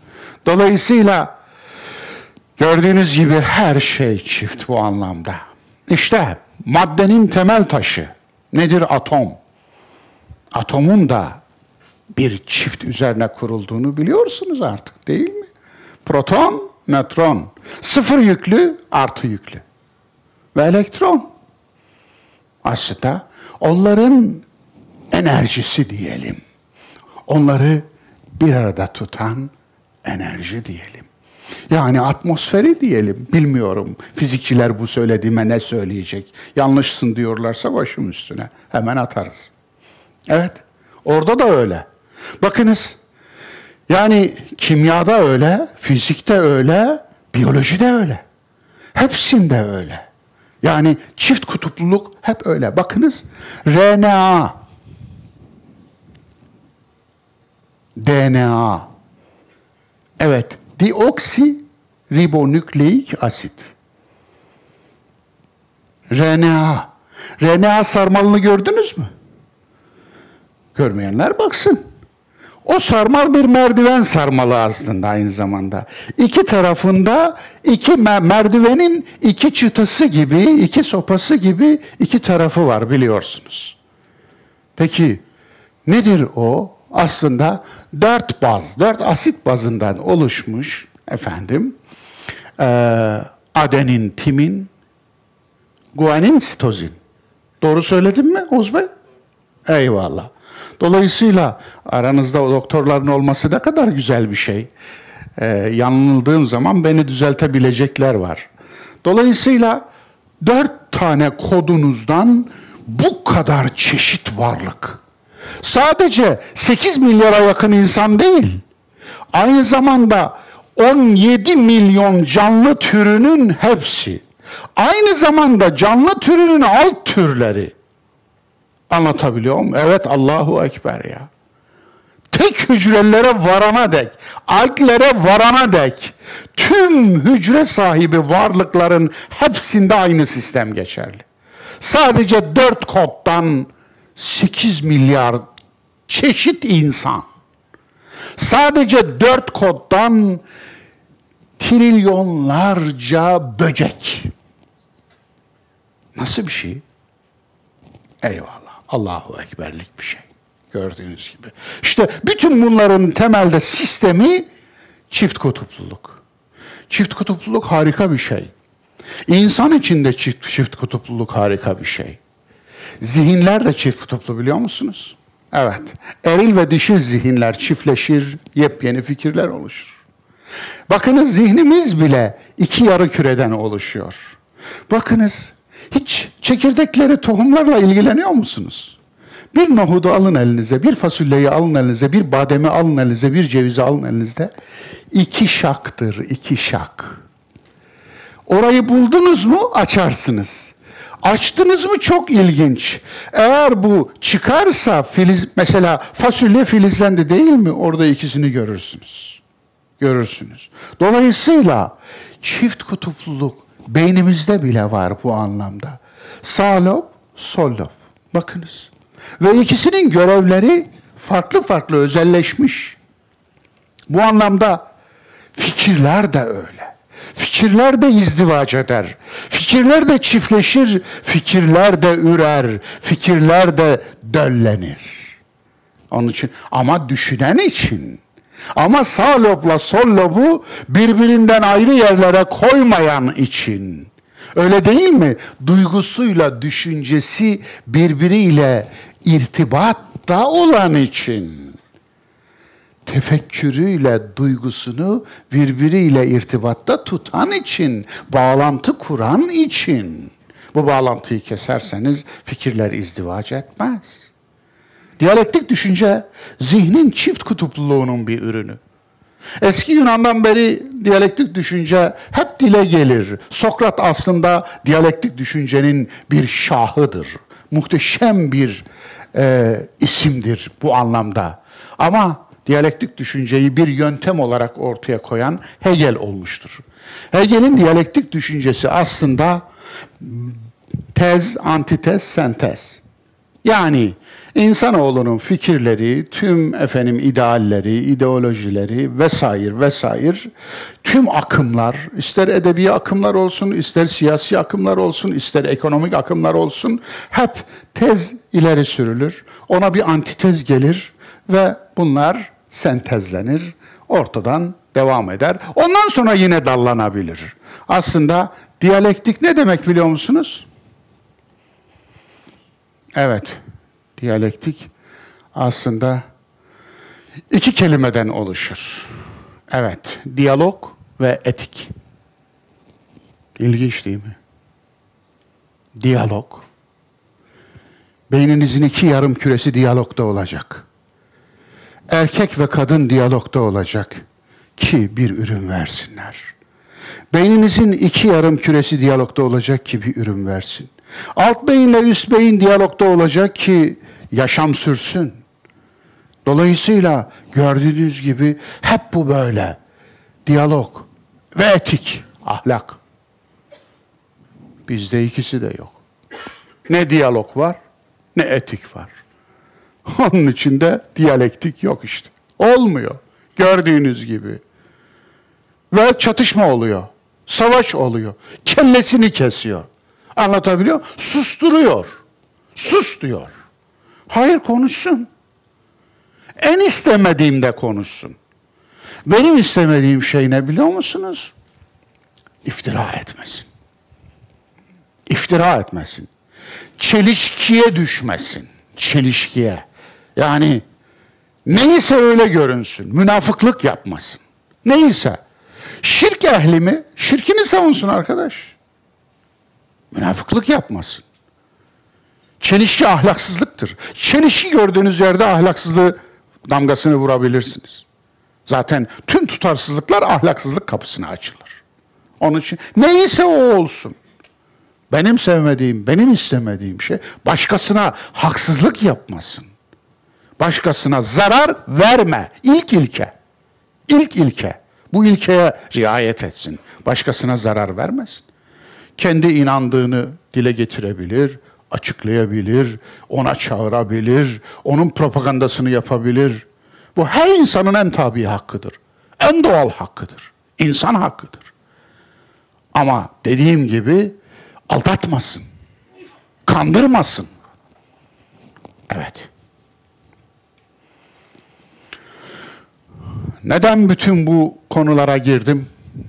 Dolayısıyla gördüğünüz gibi her şey çift bu anlamda. İşte maddenin temel taşı nedir atom? Atomun da bir çift üzerine kurulduğunu biliyorsunuz artık değil mi? Proton, nötron, sıfır yüklü, artı yüklü ve elektron. Aslında onların enerjisi diyelim. Onları bir arada tutan enerji diyelim. Yani atmosferi diyelim. Bilmiyorum fizikçiler bu söylediğime ne söyleyecek. Yanlışsın diyorlarsa başım üstüne. Hemen atarız. Evet. Orada da öyle. Bakınız. Yani kimyada öyle, fizikte öyle, biyolojide öyle. Hepsinde öyle. Yani çift kutupluluk hep öyle. Bakınız RNA, DNA, evet deoksiribonükleik asit. RNA. RNA sarmalını gördünüz mü? Görmeyenler baksın. O sarmal bir merdiven sarmalı aslında aynı zamanda. İki tarafında iki merdivenin iki çıtası gibi, iki sopası gibi iki tarafı var biliyorsunuz. Peki nedir o? Aslında dört baz, dört asit bazından oluşmuş efendim e, adenin, timin, guanin, sitozin. Doğru söyledim mi Oğuz? Eyvallah. Dolayısıyla aranızda doktorların olması ne kadar güzel bir şey. Ee, yanıldığım zaman beni düzeltebilecekler var. Dolayısıyla dört tane kodunuzdan bu kadar çeşit varlık. Sadece 8 milyara yakın insan değil. Aynı zamanda 17 milyon canlı türünün hepsi. Aynı zamanda canlı türünün alt türleri. Anlatabiliyor muyum? Evet Allahu Ekber ya. Tek hücrelere varana dek, altlere varana dek tüm hücre sahibi varlıkların hepsinde aynı sistem geçerli. Sadece dört koddan 8 milyar çeşit insan. Sadece dört koddan trilyonlarca böcek. Nasıl bir şey? Eyvallah. Allahu Ekberlik bir şey. Gördüğünüz gibi. İşte bütün bunların temelde sistemi çift kutupluluk. Çift kutupluluk harika bir şey. İnsan için de çift, çift kutupluluk harika bir şey. Zihinler de çift kutuplu biliyor musunuz? Evet. Eril ve dişil zihinler çiftleşir, yepyeni fikirler oluşur. Bakınız zihnimiz bile iki yarı küreden oluşuyor. Bakınız hiç çekirdekleri tohumlarla ilgileniyor musunuz? Bir nohudu alın elinize, bir fasulyeyi alın elinize, bir bademi alın elinize, bir cevizi alın elinizde. İki şaktır, iki şak. Orayı buldunuz mu açarsınız. Açtınız mı çok ilginç. Eğer bu çıkarsa filiz mesela fasulye filizlendi değil mi? Orada ikisini görürsünüz. Görürsünüz. Dolayısıyla çift kutupluluk beynimizde bile var bu anlamda. Sağ lob, sol lob. Bakınız. Ve ikisinin görevleri farklı farklı özelleşmiş. Bu anlamda fikirler de öyle. Fikirler de izdivac eder. Fikirler de çiftleşir, fikirler de ürer, fikirler de döllenir. Onun için ama düşünen için Ama sağ lobla sol lobu birbirinden ayrı yerlere koymayan için. Öyle değil mi? Duygusuyla düşüncesi birbiriyle irtibatta olan için. Tefekkürüyle duygusunu birbiriyle irtibatta tutan için, bağlantı kuran için. Bu bağlantıyı keserseniz fikirler izdivac etmez. Diyalektik düşünce zihnin çift kutupluluğunun bir ürünü. Eski Yunan'dan beri diyalektik düşünce hep dile gelir. Sokrat aslında diyalektik düşüncenin bir şahıdır. Muhteşem bir e, isimdir bu anlamda. Ama diyalektik düşünceyi bir yöntem olarak ortaya koyan Hegel olmuştur. Hegel'in diyalektik düşüncesi aslında tez, antitez, sentez. Yani insanoğlunun fikirleri, tüm efendim idealleri, ideolojileri vesaire vesaire tüm akımlar, ister edebi akımlar olsun, ister siyasi akımlar olsun, ister ekonomik akımlar olsun hep tez ileri sürülür. Ona bir antitez gelir ve bunlar sentezlenir, ortadan devam eder. Ondan sonra yine dallanabilir. Aslında diyalektik ne demek biliyor musunuz? Evet, diyalektik aslında iki kelimeden oluşur. Evet, diyalog ve etik. İlginç değil mi? Diyalog. Beyninizin iki yarım küresi diyalogda olacak. Erkek ve kadın diyalogda olacak ki bir ürün versinler. Beyninizin iki yarım küresi diyalogda olacak ki bir ürün versin. Alt beyinle üst beyin diyalogda olacak ki yaşam sürsün. Dolayısıyla gördüğünüz gibi hep bu böyle. Diyalog ve etik, ahlak. Bizde ikisi de yok. Ne diyalog var, ne etik var. Onun içinde diyalektik yok işte. Olmuyor. Gördüğünüz gibi. Ve çatışma oluyor. Savaş oluyor. Kellesini kesiyor. Anlatabiliyor? Susturuyor. Sus diyor. Hayır konuşsun. En istemediğimde konuşsun. Benim istemediğim şey ne biliyor musunuz? İftira etmesin. İftira etmesin. Çelişkiye düşmesin. Çelişkiye. Yani neyse öyle görünsün. Münafıklık yapmasın. Neyse. Şirk ehli mi? Şirkini savunsun arkadaş. Münafıklık yapmasın. Çelişki ahlaksızlıktır. Çelişki gördüğünüz yerde ahlaksızlığı damgasını vurabilirsiniz. Zaten tüm tutarsızlıklar ahlaksızlık kapısına açılır. Onun için neyse o olsun. Benim sevmediğim, benim istemediğim şey başkasına haksızlık yapmasın. Başkasına zarar verme. İlk ilke. İlk ilke. Bu ilkeye riayet etsin. Başkasına zarar vermesin kendi inandığını dile getirebilir, açıklayabilir, ona çağırabilir, onun propagandasını yapabilir. Bu her insanın en tabi hakkıdır. En doğal hakkıdır. İnsan hakkıdır. Ama dediğim gibi aldatmasın. Kandırmasın. Evet. Neden bütün bu konulara girdim?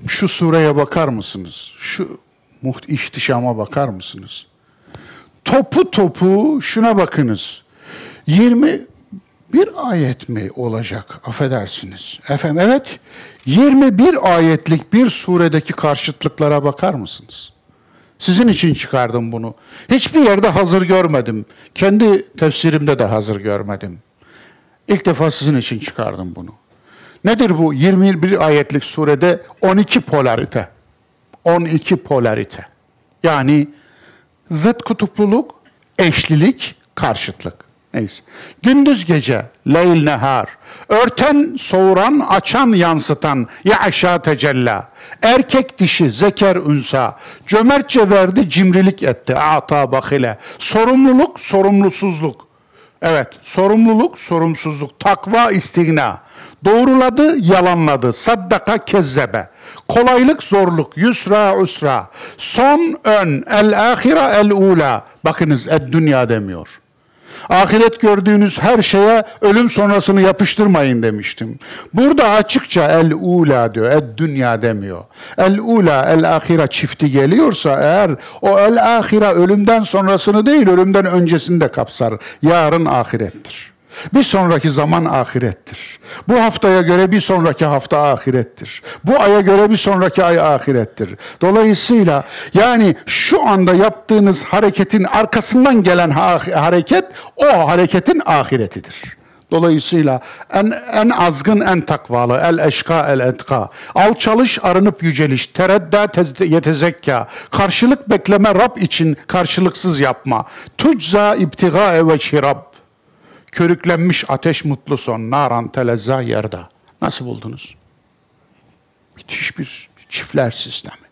Şu sureye bakar mısınız? Şu muht ihtişama bakar mısınız? Topu topu şuna bakınız. 20 bir ayet mi olacak? Affedersiniz. Efendim evet 21 ayetlik bir suredeki karşıtlıklara bakar mısınız? Sizin için çıkardım bunu. Hiçbir yerde hazır görmedim. Kendi tefsirimde de hazır görmedim. İlk defa sizin için çıkardım bunu. Nedir bu 21 ayetlik surede 12 polarite? 12 polarite. Yani zıt kutupluluk, eşlilik, karşıtlık. Neyse. Gündüz gece, leyl nehar, örten, soğuran, açan, yansıtan, ya aşağı tecella. Erkek dişi, zeker ünsa, cömertçe verdi, cimrilik etti, ata bakile. Sorumluluk, sorumlusuzluk. Evet, sorumluluk, sorumsuzluk, takva, istigna. Doğruladı, yalanladı, saddaka, kezzebe. Kolaylık, zorluk, yusra, usra. Son, ön, el ahira, el ula. Bakınız, el dünya demiyor. Ahiret gördüğünüz her şeye ölüm sonrasını yapıştırmayın demiştim. Burada açıkça el ula diyor, el dünya demiyor. El ula, el ahira çifti geliyorsa eğer o el ahira ölümden sonrasını değil, ölümden öncesini de kapsar. Yarın ahirettir. Bir sonraki zaman ahirettir. Bu haftaya göre bir sonraki hafta ahirettir. Bu aya göre bir sonraki ay ahirettir. Dolayısıyla yani şu anda yaptığınız hareketin arkasından gelen ha- hareket o hareketin ahiretidir. Dolayısıyla en, en azgın en takvalı, el eşka el etka. Alçalış arınıp yüceliş, teredda tez- yetezekka. Karşılık bekleme Rab için karşılıksız yapma. Tucza ibtiga ve şirab. Körüklenmiş ateş mutlu son. Naran telezza yerda. Nasıl buldunuz? Müthiş bir çiftler sistemi.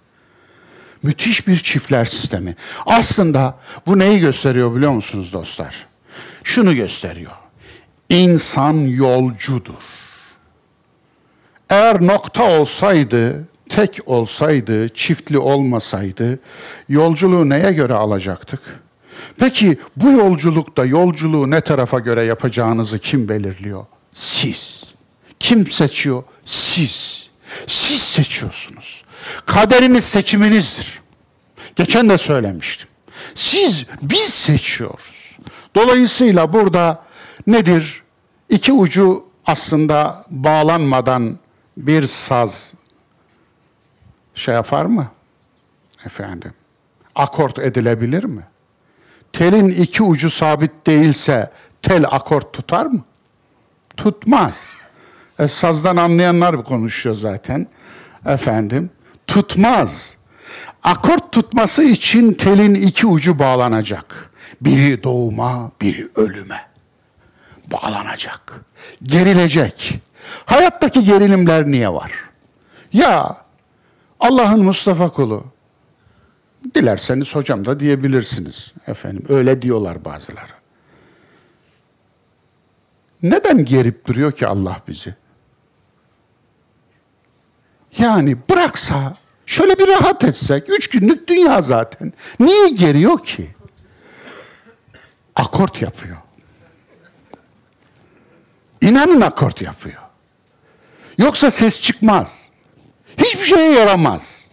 Müthiş bir çiftler sistemi. Aslında bu neyi gösteriyor biliyor musunuz dostlar? Şunu gösteriyor. İnsan yolcudur. Eğer nokta olsaydı, tek olsaydı, çiftli olmasaydı yolculuğu neye göre alacaktık? Peki bu yolculukta yolculuğu ne tarafa göre yapacağınızı kim belirliyor? Siz. Kim seçiyor? Siz. Siz seçiyorsunuz. Kaderiniz seçiminizdir. Geçen de söylemiştim. Siz, biz seçiyoruz. Dolayısıyla burada nedir? İki ucu aslında bağlanmadan bir saz şey yapar mı? Efendim, akort edilebilir mi? Telin iki ucu sabit değilse tel akort tutar mı? Tutmaz. E, sazdan anlayanlar konuşuyor zaten. Efendim, tutmaz. Akort tutması için telin iki ucu bağlanacak. Biri doğuma, biri ölüme. Bağlanacak. Gerilecek. Hayattaki gerilimler niye var? Ya Allah'ın Mustafa kulu Dilerseniz hocam da diyebilirsiniz efendim. Öyle diyorlar bazıları. Neden gerip duruyor ki Allah bizi? Yani bıraksa, şöyle bir rahat etsek, üç günlük dünya zaten. Niye geriyor ki? Akort yapıyor. İnanın akort yapıyor. Yoksa ses çıkmaz. Hiçbir şeye yaramaz.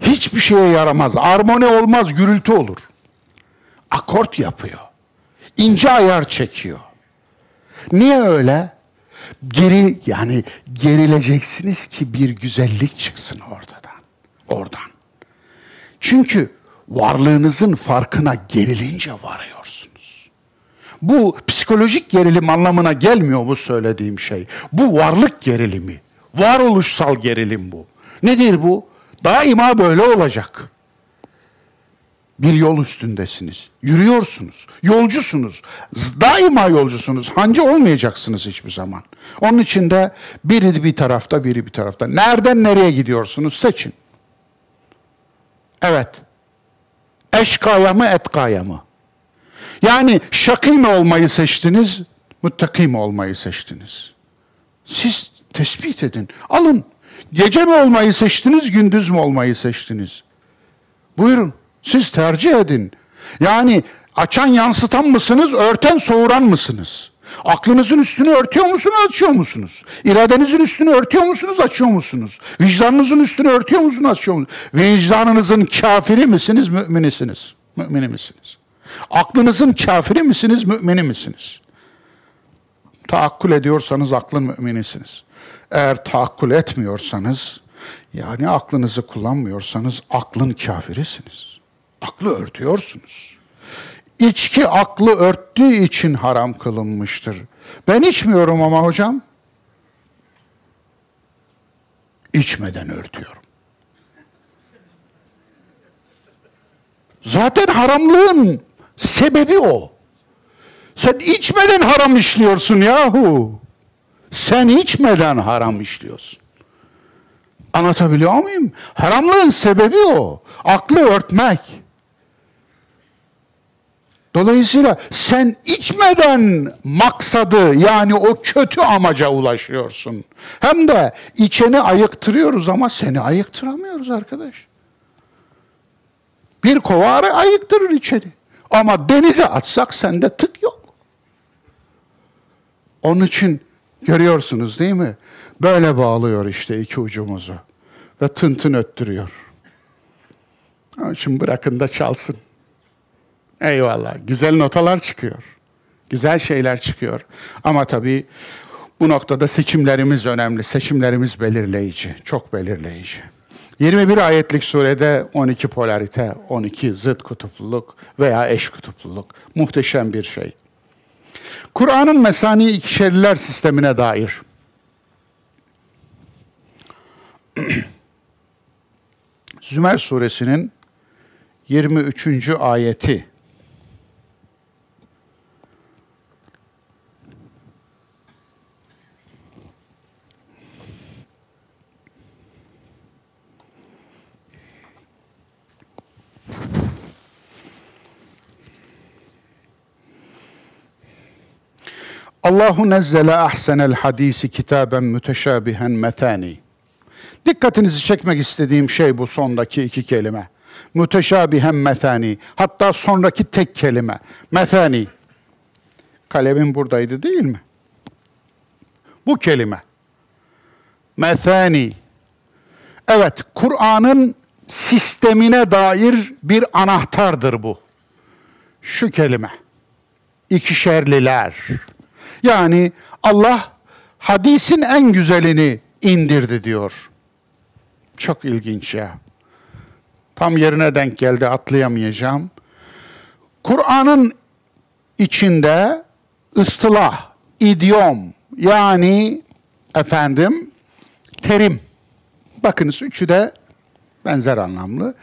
Hiçbir şeye yaramaz. Armoni olmaz, gürültü olur. Akort yapıyor. İnce ayar çekiyor. Niye öyle? Geri yani gerileceksiniz ki bir güzellik çıksın oradan. Oradan. Çünkü varlığınızın farkına gerilince varıyorsunuz. Bu psikolojik gerilim anlamına gelmiyor bu söylediğim şey. Bu varlık gerilimi. Varoluşsal gerilim bu. Nedir bu? Daima böyle olacak. Bir yol üstündesiniz. Yürüyorsunuz. Yolcusunuz. Daima yolcusunuz. Hancı olmayacaksınız hiçbir zaman. Onun için de biri bir tarafta, biri bir tarafta. Nereden nereye gidiyorsunuz? Seçin. Evet. Eşkaya mı, etkaya mı? Yani şakî mi olmayı seçtiniz, muttaki mi olmayı seçtiniz? Siz tespit edin. Alın. Gece mi olmayı seçtiniz, gündüz mü olmayı seçtiniz? Buyurun. Siz tercih edin. Yani açan yansıtan mısınız, örten soğuran mısınız? Aklınızın üstünü örtüyor musunuz, açıyor musunuz? İradenizin üstünü örtüyor musunuz, açıyor musunuz? Vicdanınızın üstünü örtüyor musunuz, açıyor musunuz? Vicdanınızın kafiri misiniz, müminisiniz? Mümini misiniz? Aklınızın kafiri misiniz, mümini misiniz? Taakkul ediyorsanız aklın müminisiniz. Eğer taakkul etmiyorsanız, yani aklınızı kullanmıyorsanız aklın kafirisiniz. Aklı örtüyorsunuz. İçki aklı örttüğü için haram kılınmıştır. Ben içmiyorum ama hocam. İçmeden örtüyorum. Zaten haramlığın sebebi o. Sen içmeden haram işliyorsun yahu. Sen içmeden haram işliyorsun. Anlatabiliyor muyum? Haramlığın sebebi o. Aklı örtmek. Dolayısıyla sen içmeden maksadı yani o kötü amaca ulaşıyorsun. Hem de içeni ayıktırıyoruz ama seni ayıktıramıyoruz arkadaş. Bir kova ayıktırır içeri. Ama denize atsak sende tık yok. Onun için görüyorsunuz değil mi? Böyle bağlıyor işte iki ucumuzu. Ve tın tın öttürüyor. Onun bırakın da çalsın. Eyvallah. Güzel notalar çıkıyor. Güzel şeyler çıkıyor. Ama tabii bu noktada seçimlerimiz önemli. Seçimlerimiz belirleyici. Çok belirleyici. 21 ayetlik surede 12 polarite, 12 zıt kutupluluk veya eş kutupluluk. Muhteşem bir şey. Kur'an'ın mesani ikişerliler sistemine dair Zümer suresinin 23. ayeti Allahu nezzele ahsenel hadisi kitaben müteşabihen metani. Dikkatinizi çekmek istediğim şey bu sondaki iki kelime. Müteşabihen metani. Hatta sonraki tek kelime. Metani. Kalemin buradaydı değil mi? Bu kelime. Methani. Evet, Kur'an'ın sistemine dair bir anahtardır bu. Şu kelime. İkişerliler. Yani Allah hadisin en güzelini indirdi diyor. Çok ilginç ya. Tam yerine denk geldi atlayamayacağım. Kur'an'ın içinde ıstılah, idiom yani efendim terim. Bakınız üçü de benzer anlamlı.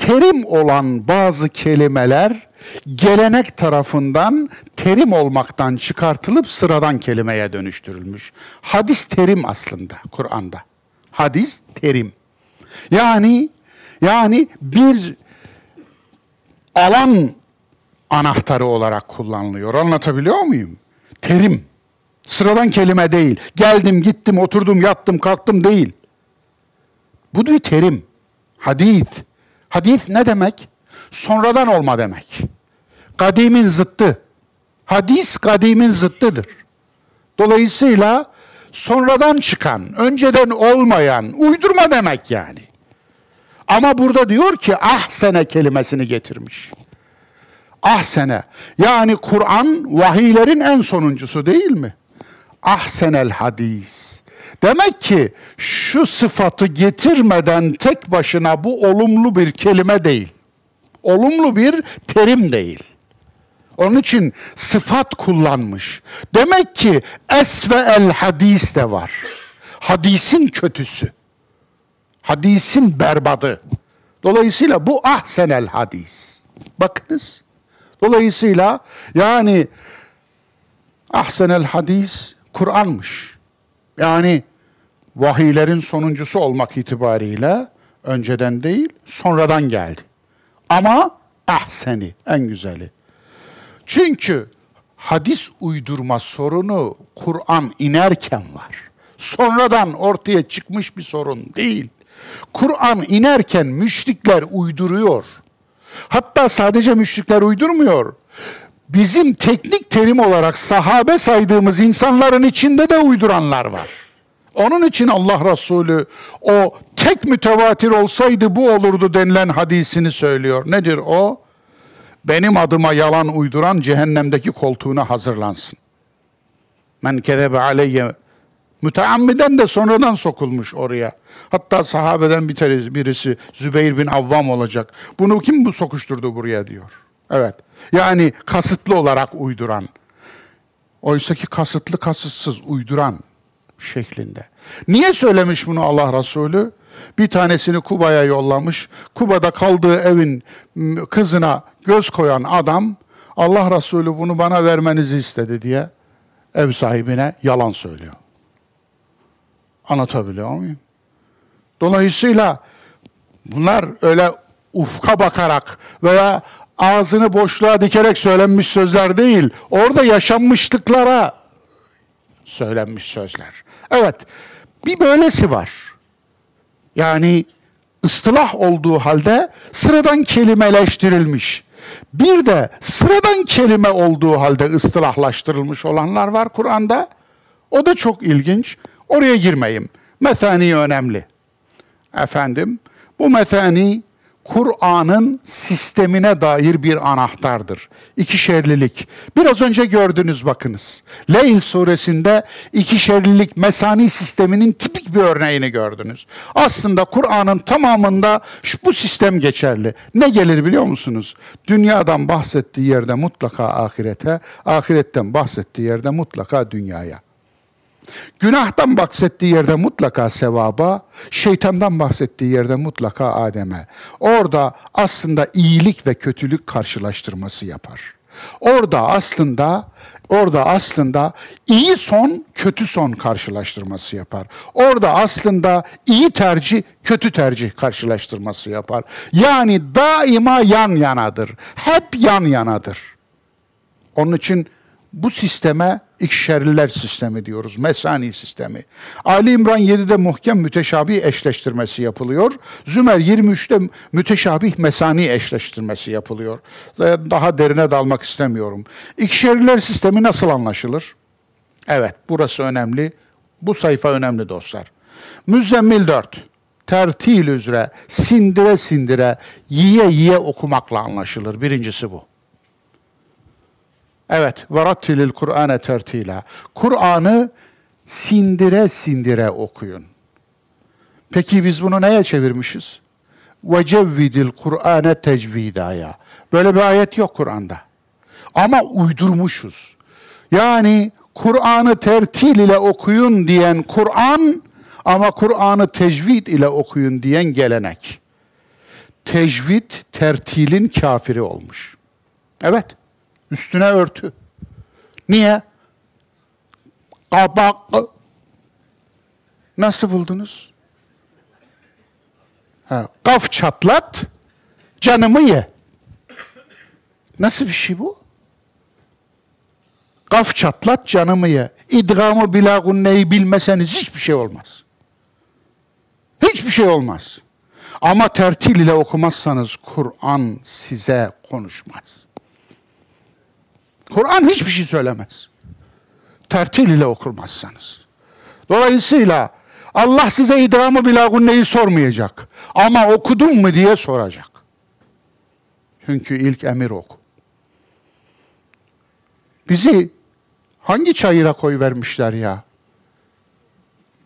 Terim olan bazı kelimeler gelenek tarafından terim olmaktan çıkartılıp sıradan kelimeye dönüştürülmüş. Hadis terim aslında Kur'an'da. Hadis terim. Yani yani bir alan anahtarı olarak kullanılıyor. Anlatabiliyor muyum? Terim. Sıradan kelime değil. Geldim, gittim, oturdum, yattım, kalktım değil. Bu bir terim. Hadis. Hadis ne demek? Sonradan olma demek. Kadimin zıttı. Hadis kadimin zıttıdır. Dolayısıyla sonradan çıkan, önceden olmayan, uydurma demek yani. Ama burada diyor ki ahsene kelimesini getirmiş. Ahsene. Yani Kur'an vahiylerin en sonuncusu değil mi? Ahsenel hadis. Demek ki şu sıfatı getirmeden tek başına bu olumlu bir kelime değil. Olumlu bir terim değil. Onun için sıfat kullanmış. Demek ki es ve el hadis de var. Hadisin kötüsü. Hadisin berbadı. Dolayısıyla bu ahsenel hadis. Bakınız. Dolayısıyla yani ahsenel hadis Kur'an'mış. Yani vahiylerin sonuncusu olmak itibariyle önceden değil sonradan geldi. Ama ahseni en güzeli. Çünkü hadis uydurma sorunu Kur'an inerken var. Sonradan ortaya çıkmış bir sorun değil. Kur'an inerken müşrikler uyduruyor. Hatta sadece müşrikler uydurmuyor. Bizim teknik terim olarak sahabe saydığımız insanların içinde de uyduranlar var. Onun için Allah Resulü o tek mütevatir olsaydı bu olurdu denilen hadisini söylüyor. Nedir o? Benim adıma yalan uyduran cehennemdeki koltuğuna hazırlansın. Men kezebe aleyye müteammiden de sonradan sokulmuş oraya. Hatta sahabeden bir birisi Zübeyir bin Avvam olacak. Bunu kim bu sokuşturdu buraya diyor. Evet. Yani kasıtlı olarak uyduran. Oysaki kasıtlı kasıtsız uyduran şeklinde. Niye söylemiş bunu Allah Resulü? Bir tanesini Kuba'ya yollamış. Kuba'da kaldığı evin kızına göz koyan adam Allah Resulü bunu bana vermenizi istedi diye ev sahibine yalan söylüyor. Anlatabiliyor muyum? Dolayısıyla bunlar öyle ufka bakarak veya ağzını boşluğa dikerek söylenmiş sözler değil. Orada yaşanmışlıklara söylenmiş sözler. Evet, bir böylesi var. Yani ıstılah olduğu halde sıradan kelimeleştirilmiş. Bir de sıradan kelime olduğu halde ıstılahlaştırılmış olanlar var Kur'an'da. O da çok ilginç. Oraya girmeyeyim. Methani önemli. Efendim, bu methani Kur'an'ın sistemine dair bir anahtardır. İkişerlilik. Biraz önce gördünüz bakınız. Leyl suresinde ikişerlilik mesani sisteminin tipik bir örneğini gördünüz. Aslında Kur'an'ın tamamında şu, bu sistem geçerli. Ne gelir biliyor musunuz? Dünyadan bahsettiği yerde mutlaka ahirete, ahiretten bahsettiği yerde mutlaka dünyaya. Günahtan bahsettiği yerde mutlaka sevaba, şeytandan bahsettiği yerde mutlaka Adem'e. Orada aslında iyilik ve kötülük karşılaştırması yapar. Orada aslında orada aslında iyi son kötü son karşılaştırması yapar. Orada aslında iyi tercih kötü tercih karşılaştırması yapar. Yani daima yan yanadır. Hep yan yanadır. Onun için bu sisteme ikişerliler sistemi diyoruz. Mesani sistemi. Ali İmran 7'de muhkem müteşabih eşleştirmesi yapılıyor. Zümer 23'te müteşabih mesani eşleştirmesi yapılıyor. Daha derine dalmak istemiyorum. İkişerliler sistemi nasıl anlaşılır? Evet, burası önemli. Bu sayfa önemli dostlar. Müzzemmil 4 tertil üzere sindire sindire yiye yiye okumakla anlaşılır. Birincisi bu. Evet, varattilil Kur'ane tertila. Kur'an'ı sindire sindire okuyun. Peki biz bunu neye çevirmişiz? Ve cevvidil Kur'ane. Böyle bir ayet yok Kur'an'da. Ama uydurmuşuz. Yani Kur'an'ı tertil ile okuyun diyen Kur'an ama Kur'an'ı tecvid ile okuyun diyen gelenek. Tecvid tertilin kafiri olmuş. Evet. Üstüne örtü. Niye? Kabak. Nasıl buldunuz? Ha, kaf çatlat, canımı ye. Nasıl bir şey bu? Kaf çatlat, canımı ye. İdgamı bilagunneyi bilmeseniz hiçbir şey olmaz. Hiçbir şey olmaz. Ama tertil ile okumazsanız Kur'an size konuşmaz. Kur'an hiçbir şey söylemez. Tertil ile okurmazsanız. Dolayısıyla Allah size idramı bilagunneyi sormayacak. Ama okudun mu diye soracak. Çünkü ilk emir oku. Bizi hangi çayıra koy vermişler ya?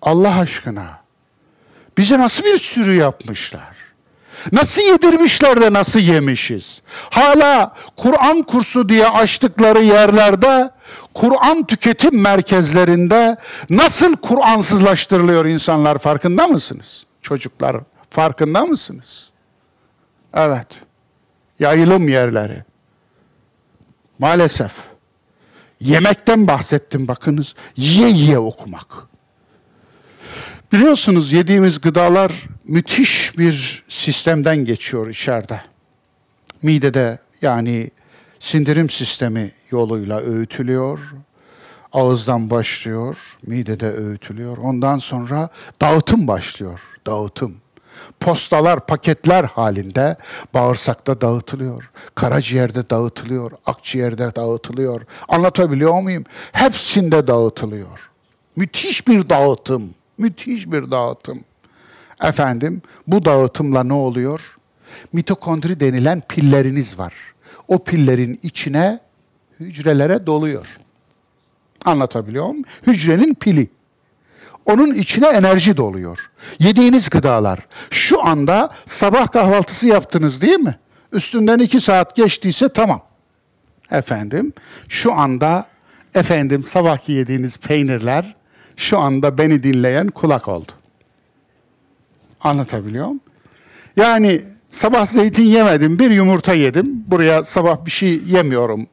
Allah aşkına. Bize nasıl bir sürü yapmışlar? Nasıl yedirmişler de nasıl yemişiz? Hala Kur'an kursu diye açtıkları yerlerde, Kur'an tüketim merkezlerinde nasıl Kur'ansızlaştırılıyor insanlar farkında mısınız? Çocuklar farkında mısınız? Evet. Yayılım yerleri. Maalesef. Yemekten bahsettim bakınız. Yiye yiye okumak. Biliyorsunuz yediğimiz gıdalar müthiş bir sistemden geçiyor içeride. Midede yani sindirim sistemi yoluyla öğütülüyor. Ağızdan başlıyor, midede öğütülüyor. Ondan sonra dağıtım başlıyor, dağıtım. Postalar, paketler halinde bağırsakta dağıtılıyor. Karaciğerde dağıtılıyor, akciğerde dağıtılıyor. Anlatabiliyor muyum? Hepsinde dağıtılıyor. Müthiş bir dağıtım. Müthiş bir dağıtım. Efendim bu dağıtımla ne oluyor? Mitokondri denilen pilleriniz var. O pillerin içine hücrelere doluyor. Anlatabiliyor muyum? Hücrenin pili. Onun içine enerji doluyor. Yediğiniz gıdalar. Şu anda sabah kahvaltısı yaptınız değil mi? Üstünden iki saat geçtiyse tamam. Efendim şu anda efendim sabahki yediğiniz peynirler şu anda beni dinleyen kulak oldu. Anlatabiliyor muyum? Yani sabah zeytin yemedim, bir yumurta yedim. Buraya sabah bir şey yemiyorum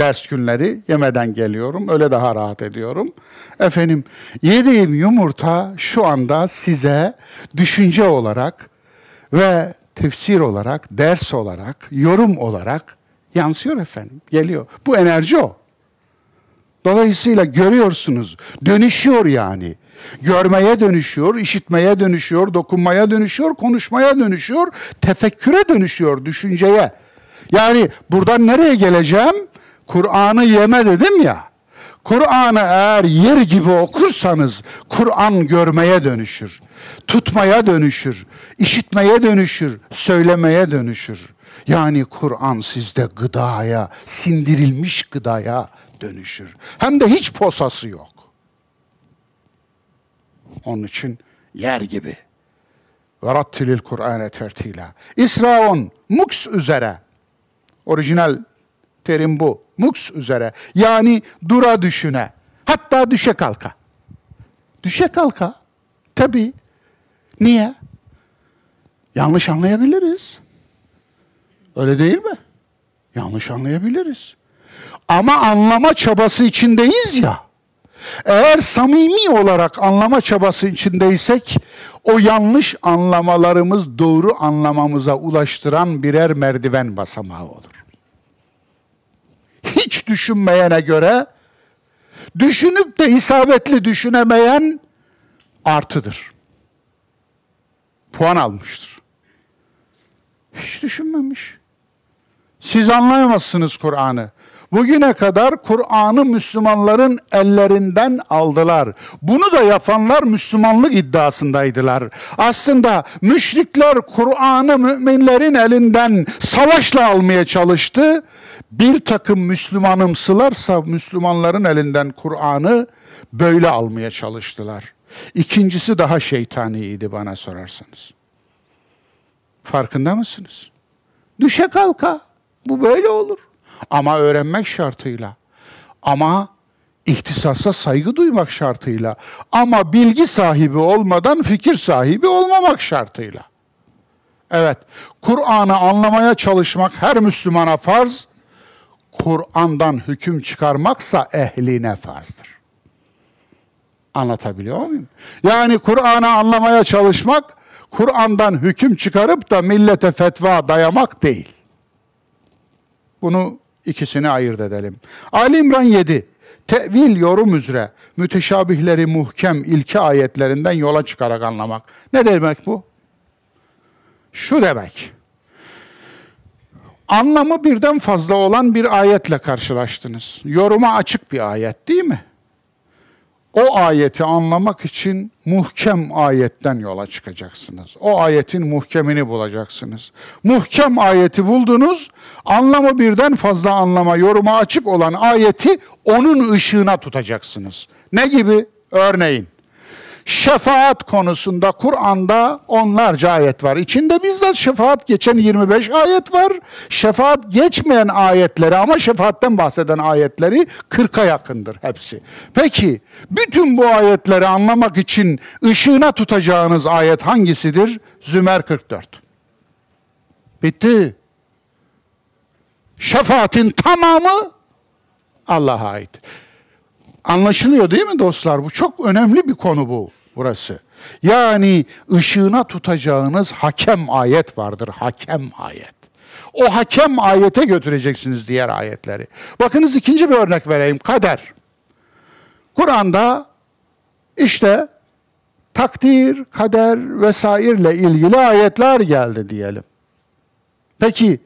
ders günleri yemeden geliyorum. Öyle daha rahat ediyorum. Efendim yediğim yumurta şu anda size düşünce olarak ve tefsir olarak, ders olarak, yorum olarak yansıyor efendim. Geliyor. Bu enerji o. Dolayısıyla görüyorsunuz, dönüşüyor yani. Görmeye dönüşüyor, işitmeye dönüşüyor, dokunmaya dönüşüyor, konuşmaya dönüşüyor, tefekküre dönüşüyor, düşünceye. Yani buradan nereye geleceğim? Kur'an'ı yeme dedim ya. Kur'an'ı eğer yer gibi okursanız Kur'an görmeye dönüşür. Tutmaya dönüşür. işitmeye dönüşür. Söylemeye dönüşür. Yani Kur'an sizde gıdaya, sindirilmiş gıdaya dönüşür. Hem de hiç posası yok. Onun için yer gibi. Ve rattilil Kur'ane tertila. İsra 10, muks üzere. Orijinal terim bu. Muks üzere. Yani dura düşüne. Hatta düşe kalka. Düşe kalka. Tabii. Niye? Yanlış anlayabiliriz. Öyle değil mi? Yanlış anlayabiliriz. Ama anlama çabası içindeyiz ya. Eğer samimi olarak anlama çabası içindeysek o yanlış anlamalarımız doğru anlamamıza ulaştıran birer merdiven basamağı olur. Hiç düşünmeyene göre düşünüp de isabetli düşünemeyen artıdır. Puan almıştır. Hiç düşünmemiş. Siz anlayamazsınız Kur'an'ı. Bugüne kadar Kur'an'ı Müslümanların ellerinden aldılar. Bunu da yapanlar Müslümanlık iddiasındaydılar. Aslında müşrikler Kur'an'ı müminlerin elinden savaşla almaya çalıştı. Bir takım Müslümanımsılarsa Müslümanların elinden Kur'an'ı böyle almaya çalıştılar. İkincisi daha şeytaniydi bana sorarsanız. Farkında mısınız? Düşe kalka. Bu böyle olur. Ama öğrenmek şartıyla. Ama ihtisasa saygı duymak şartıyla. Ama bilgi sahibi olmadan fikir sahibi olmamak şartıyla. Evet, Kur'an'ı anlamaya çalışmak her Müslümana farz. Kur'an'dan hüküm çıkarmaksa ehline farzdır. Anlatabiliyor muyum? Yani Kur'an'ı anlamaya çalışmak, Kur'an'dan hüküm çıkarıp da millete fetva dayamak değil. Bunu ikisini ayırt edelim. Ali İmran 7. Tevil yorum üzere müteşabihleri muhkem ilke ayetlerinden yola çıkarak anlamak. Ne demek bu? Şu demek. Anlamı birden fazla olan bir ayetle karşılaştınız. Yoruma açık bir ayet değil mi? O ayeti anlamak için muhkem ayetten yola çıkacaksınız. O ayetin muhkemini bulacaksınız. Muhkem ayeti buldunuz, anlamı birden fazla anlama, yoruma açık olan ayeti onun ışığına tutacaksınız. Ne gibi? Örneğin, şefaat konusunda Kur'an'da onlarca ayet var. İçinde bizzat şefaat geçen 25 ayet var. Şefaat geçmeyen ayetleri ama şefaatten bahseden ayetleri 40'a yakındır hepsi. Peki bütün bu ayetleri anlamak için ışığına tutacağınız ayet hangisidir? Zümer 44. Bitti. Şefaatin tamamı Allah'a ait. Anlaşılıyor değil mi dostlar? Bu çok önemli bir konu bu burası. Yani ışığına tutacağınız hakem ayet vardır. Hakem ayet. O hakem ayete götüreceksiniz diğer ayetleri. Bakınız ikinci bir örnek vereyim. Kader. Kur'an'da işte takdir, kader vesairele ilgili ayetler geldi diyelim. Peki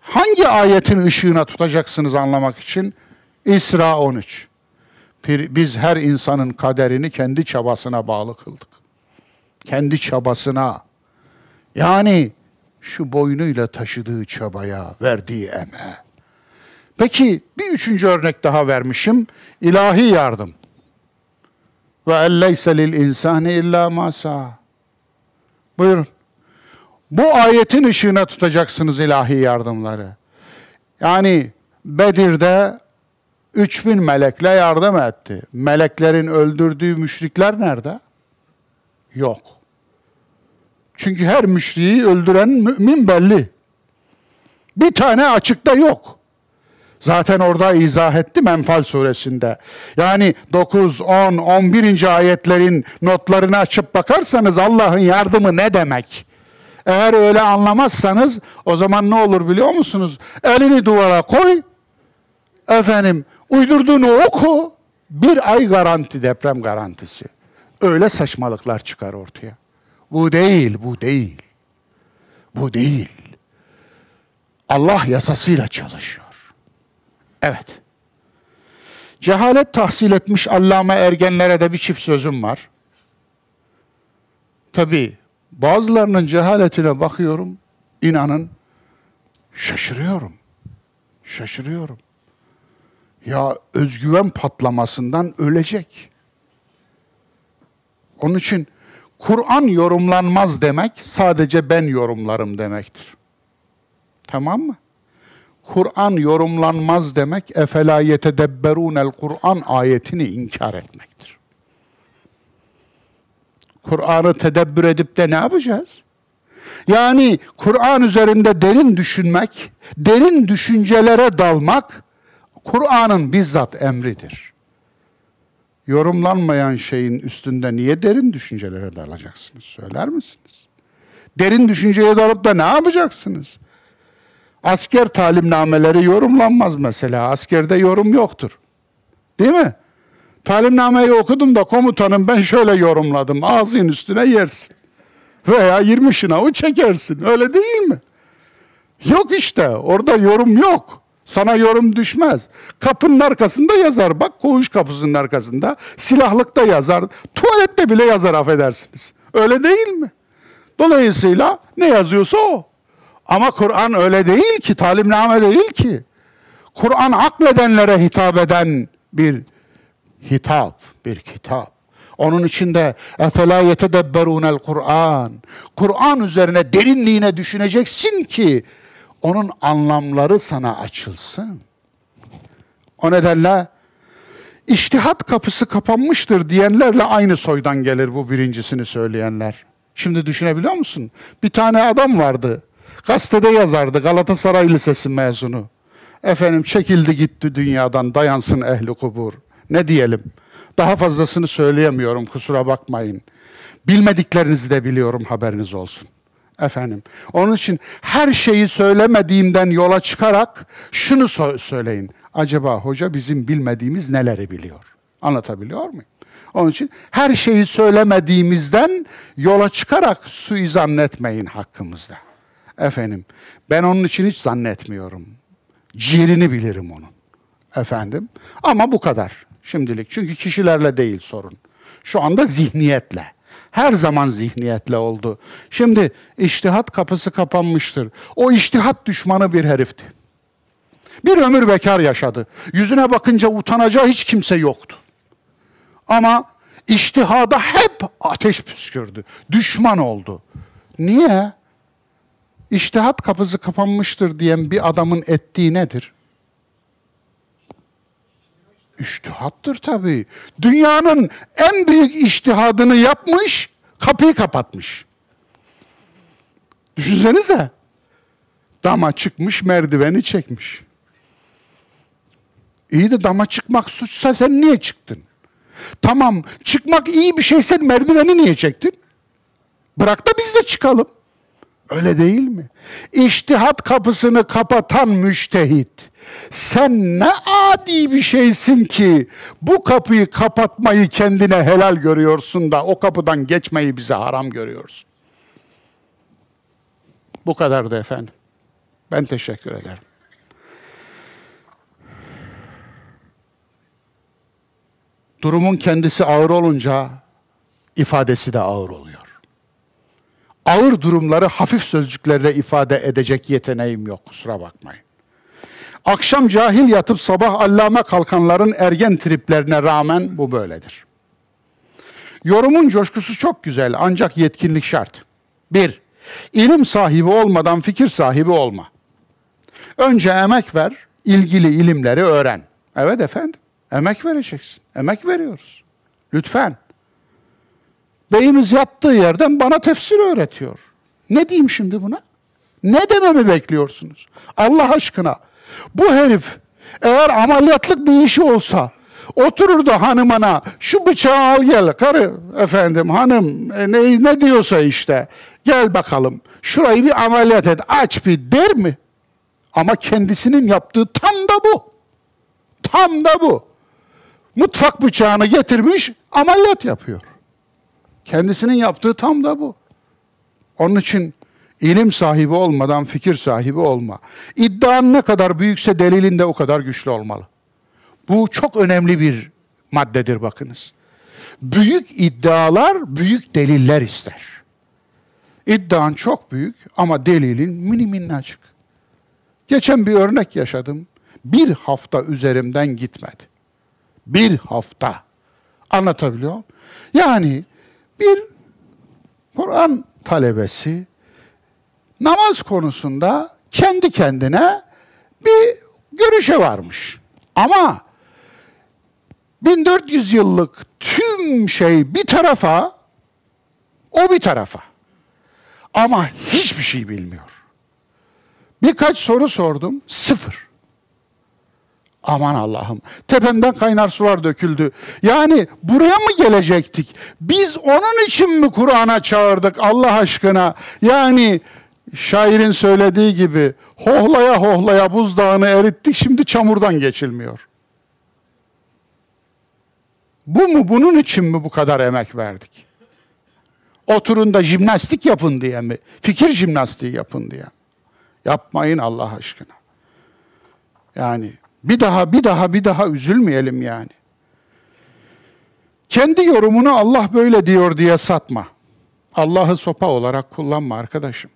hangi ayetin ışığına tutacaksınız anlamak için? İsra 13 biz her insanın kaderini kendi çabasına bağlı kıldık. Kendi çabasına. Yani şu boynuyla taşıdığı çabaya, verdiği emeğe. Peki bir üçüncü örnek daha vermişim. İlahi yardım. Ve elleyse lil insani illa masa. Buyurun. Bu ayetin ışığına tutacaksınız ilahi yardımları. Yani Bedir'de 3000 melekle yardım etti. Meleklerin öldürdüğü müşrikler nerede? Yok. Çünkü her müşriği öldüren mümin belli. Bir tane açıkta yok. Zaten orada izah etti Menfal suresinde. Yani 9, 10, 11. ayetlerin notlarını açıp bakarsanız Allah'ın yardımı ne demek? Eğer öyle anlamazsanız o zaman ne olur biliyor musunuz? Elini duvara koy. Efendim Uydurduğunu oku, bir ay garanti, deprem garantisi. Öyle saçmalıklar çıkar ortaya. Bu değil, bu değil. Bu değil. Allah yasasıyla çalışıyor. Evet. Cehalet tahsil etmiş allame ergenlere de bir çift sözüm var. Tabi bazılarının cehaletine bakıyorum, inanın şaşırıyorum. Şaşırıyorum. Ya özgüven patlamasından ölecek. Onun için Kur'an yorumlanmaz demek sadece ben yorumlarım demektir. Tamam mı? Kur'an yorumlanmaz demek efela yetedebberunel Kur'an ayetini inkar etmektir. Kur'an'ı tedebbür edip de ne yapacağız? Yani Kur'an üzerinde derin düşünmek, derin düşüncelere dalmak Kur'an'ın bizzat emridir. Yorumlanmayan şeyin üstünde niye derin düşüncelere dalacaksınız? Söyler misiniz? Derin düşünceye dalıp da ne yapacaksınız? Asker talimnameleri yorumlanmaz mesela. Askerde yorum yoktur. Değil mi? Talimnameyi okudum da komutanım ben şöyle yorumladım. Ağzın üstüne yersin. Veya 20 şınavı çekersin. Öyle değil mi? Yok işte. Orada yorum yok. Sana yorum düşmez. Kapının arkasında yazar. Bak koğuş kapısının arkasında. Silahlıkta yazar. Tuvalette bile yazar affedersiniz. Öyle değil mi? Dolayısıyla ne yazıyorsa o. Ama Kur'an öyle değil ki, talimname değil ki. Kur'an akledenlere hitap eden bir hitap, bir kitap. Onun içinde efela yetedebberunel Kur'an. Kur'an üzerine derinliğine düşüneceksin ki onun anlamları sana açılsın. O nedenle iştihat kapısı kapanmıştır diyenlerle aynı soydan gelir bu birincisini söyleyenler. Şimdi düşünebiliyor musun? Bir tane adam vardı. Gazetede yazardı Galatasaray Lisesi mezunu. Efendim çekildi gitti dünyadan dayansın ehli kubur. Ne diyelim? Daha fazlasını söyleyemiyorum kusura bakmayın. Bilmediklerinizi de biliyorum haberiniz olsun. Efendim. Onun için her şeyi söylemediğimden yola çıkarak şunu so- söyleyin. Acaba hoca bizim bilmediğimiz neleri biliyor? Anlatabiliyor muyum? Onun için her şeyi söylemediğimizden yola çıkarak suizan etmeyin hakkımızda. Efendim ben onun için hiç zannetmiyorum. Ciğerini bilirim onun. Efendim ama bu kadar şimdilik. Çünkü kişilerle değil sorun. Şu anda zihniyetle. Her zaman zihniyetle oldu. Şimdi iştihat kapısı kapanmıştır. O iştihat düşmanı bir herifti. Bir ömür bekar yaşadı. Yüzüne bakınca utanacağı hiç kimse yoktu. Ama iştihada hep ateş püskürdü. Düşman oldu. Niye? İştihat kapısı kapanmıştır diyen bir adamın ettiği nedir? İştihattır tabii. Dünyanın en büyük iştihadını yapmış, kapıyı kapatmış. Düşünsenize. Dama çıkmış, merdiveni çekmiş. İyi de dama çıkmak suçsa sen niye çıktın? Tamam, çıkmak iyi bir şeyse merdiveni niye çektin? Bırak da biz de çıkalım. Öyle değil mi? İştihat kapısını kapatan müştehit. Sen ne adi bir şeysin ki bu kapıyı kapatmayı kendine helal görüyorsun da o kapıdan geçmeyi bize haram görüyorsun. Bu kadardı efendim. Ben teşekkür ederim. Durumun kendisi ağır olunca ifadesi de ağır oluyor ağır durumları hafif sözcüklerle ifade edecek yeteneğim yok kusura bakmayın. Akşam cahil yatıp sabah allame kalkanların ergen triplerine rağmen bu böyledir. Yorumun coşkusu çok güzel ancak yetkinlik şart. Bir, ilim sahibi olmadan fikir sahibi olma. Önce emek ver, ilgili ilimleri öğren. Evet efendim, emek vereceksin. Emek veriyoruz. Lütfen. Beyimiz yattığı yerden bana tefsir öğretiyor. Ne diyeyim şimdi buna? Ne dememi bekliyorsunuz? Allah aşkına. Bu herif eğer ameliyatlık bir işi olsa oturur da hanımına şu bıçağı al gel karı efendim hanım e, ne, ne diyorsa işte gel bakalım şurayı bir ameliyat et aç bir der mi? Ama kendisinin yaptığı tam da bu. Tam da bu. Mutfak bıçağını getirmiş ameliyat yapıyor. Kendisinin yaptığı tam da bu. Onun için İlim sahibi olmadan fikir sahibi olma. İddian ne kadar büyükse delilin de o kadar güçlü olmalı. Bu çok önemli bir maddedir bakınız. Büyük iddialar büyük deliller ister. İddian çok büyük ama delilin mini minnacık. Geçen bir örnek yaşadım. Bir hafta üzerimden gitmedi. Bir hafta. Anlatabiliyor muyum? Yani bir Kur'an talebesi namaz konusunda kendi kendine bir görüşe varmış. Ama 1400 yıllık tüm şey bir tarafa, o bir tarafa. Ama hiçbir şey bilmiyor. Birkaç soru sordum, sıfır. Aman Allah'ım, tepemden kaynar sular döküldü. Yani buraya mı gelecektik? Biz onun için mi Kur'an'a çağırdık Allah aşkına? Yani şairin söylediği gibi hohlaya hohlaya buzdağını erittik, şimdi çamurdan geçilmiyor. Bu mu, bunun için mi bu kadar emek verdik? Oturun da jimnastik yapın diye mi? Fikir jimnastiği yapın diye. Yapmayın Allah aşkına. Yani bir daha, bir daha, bir daha üzülmeyelim yani. Kendi yorumunu Allah böyle diyor diye satma. Allah'ı sopa olarak kullanma arkadaşım.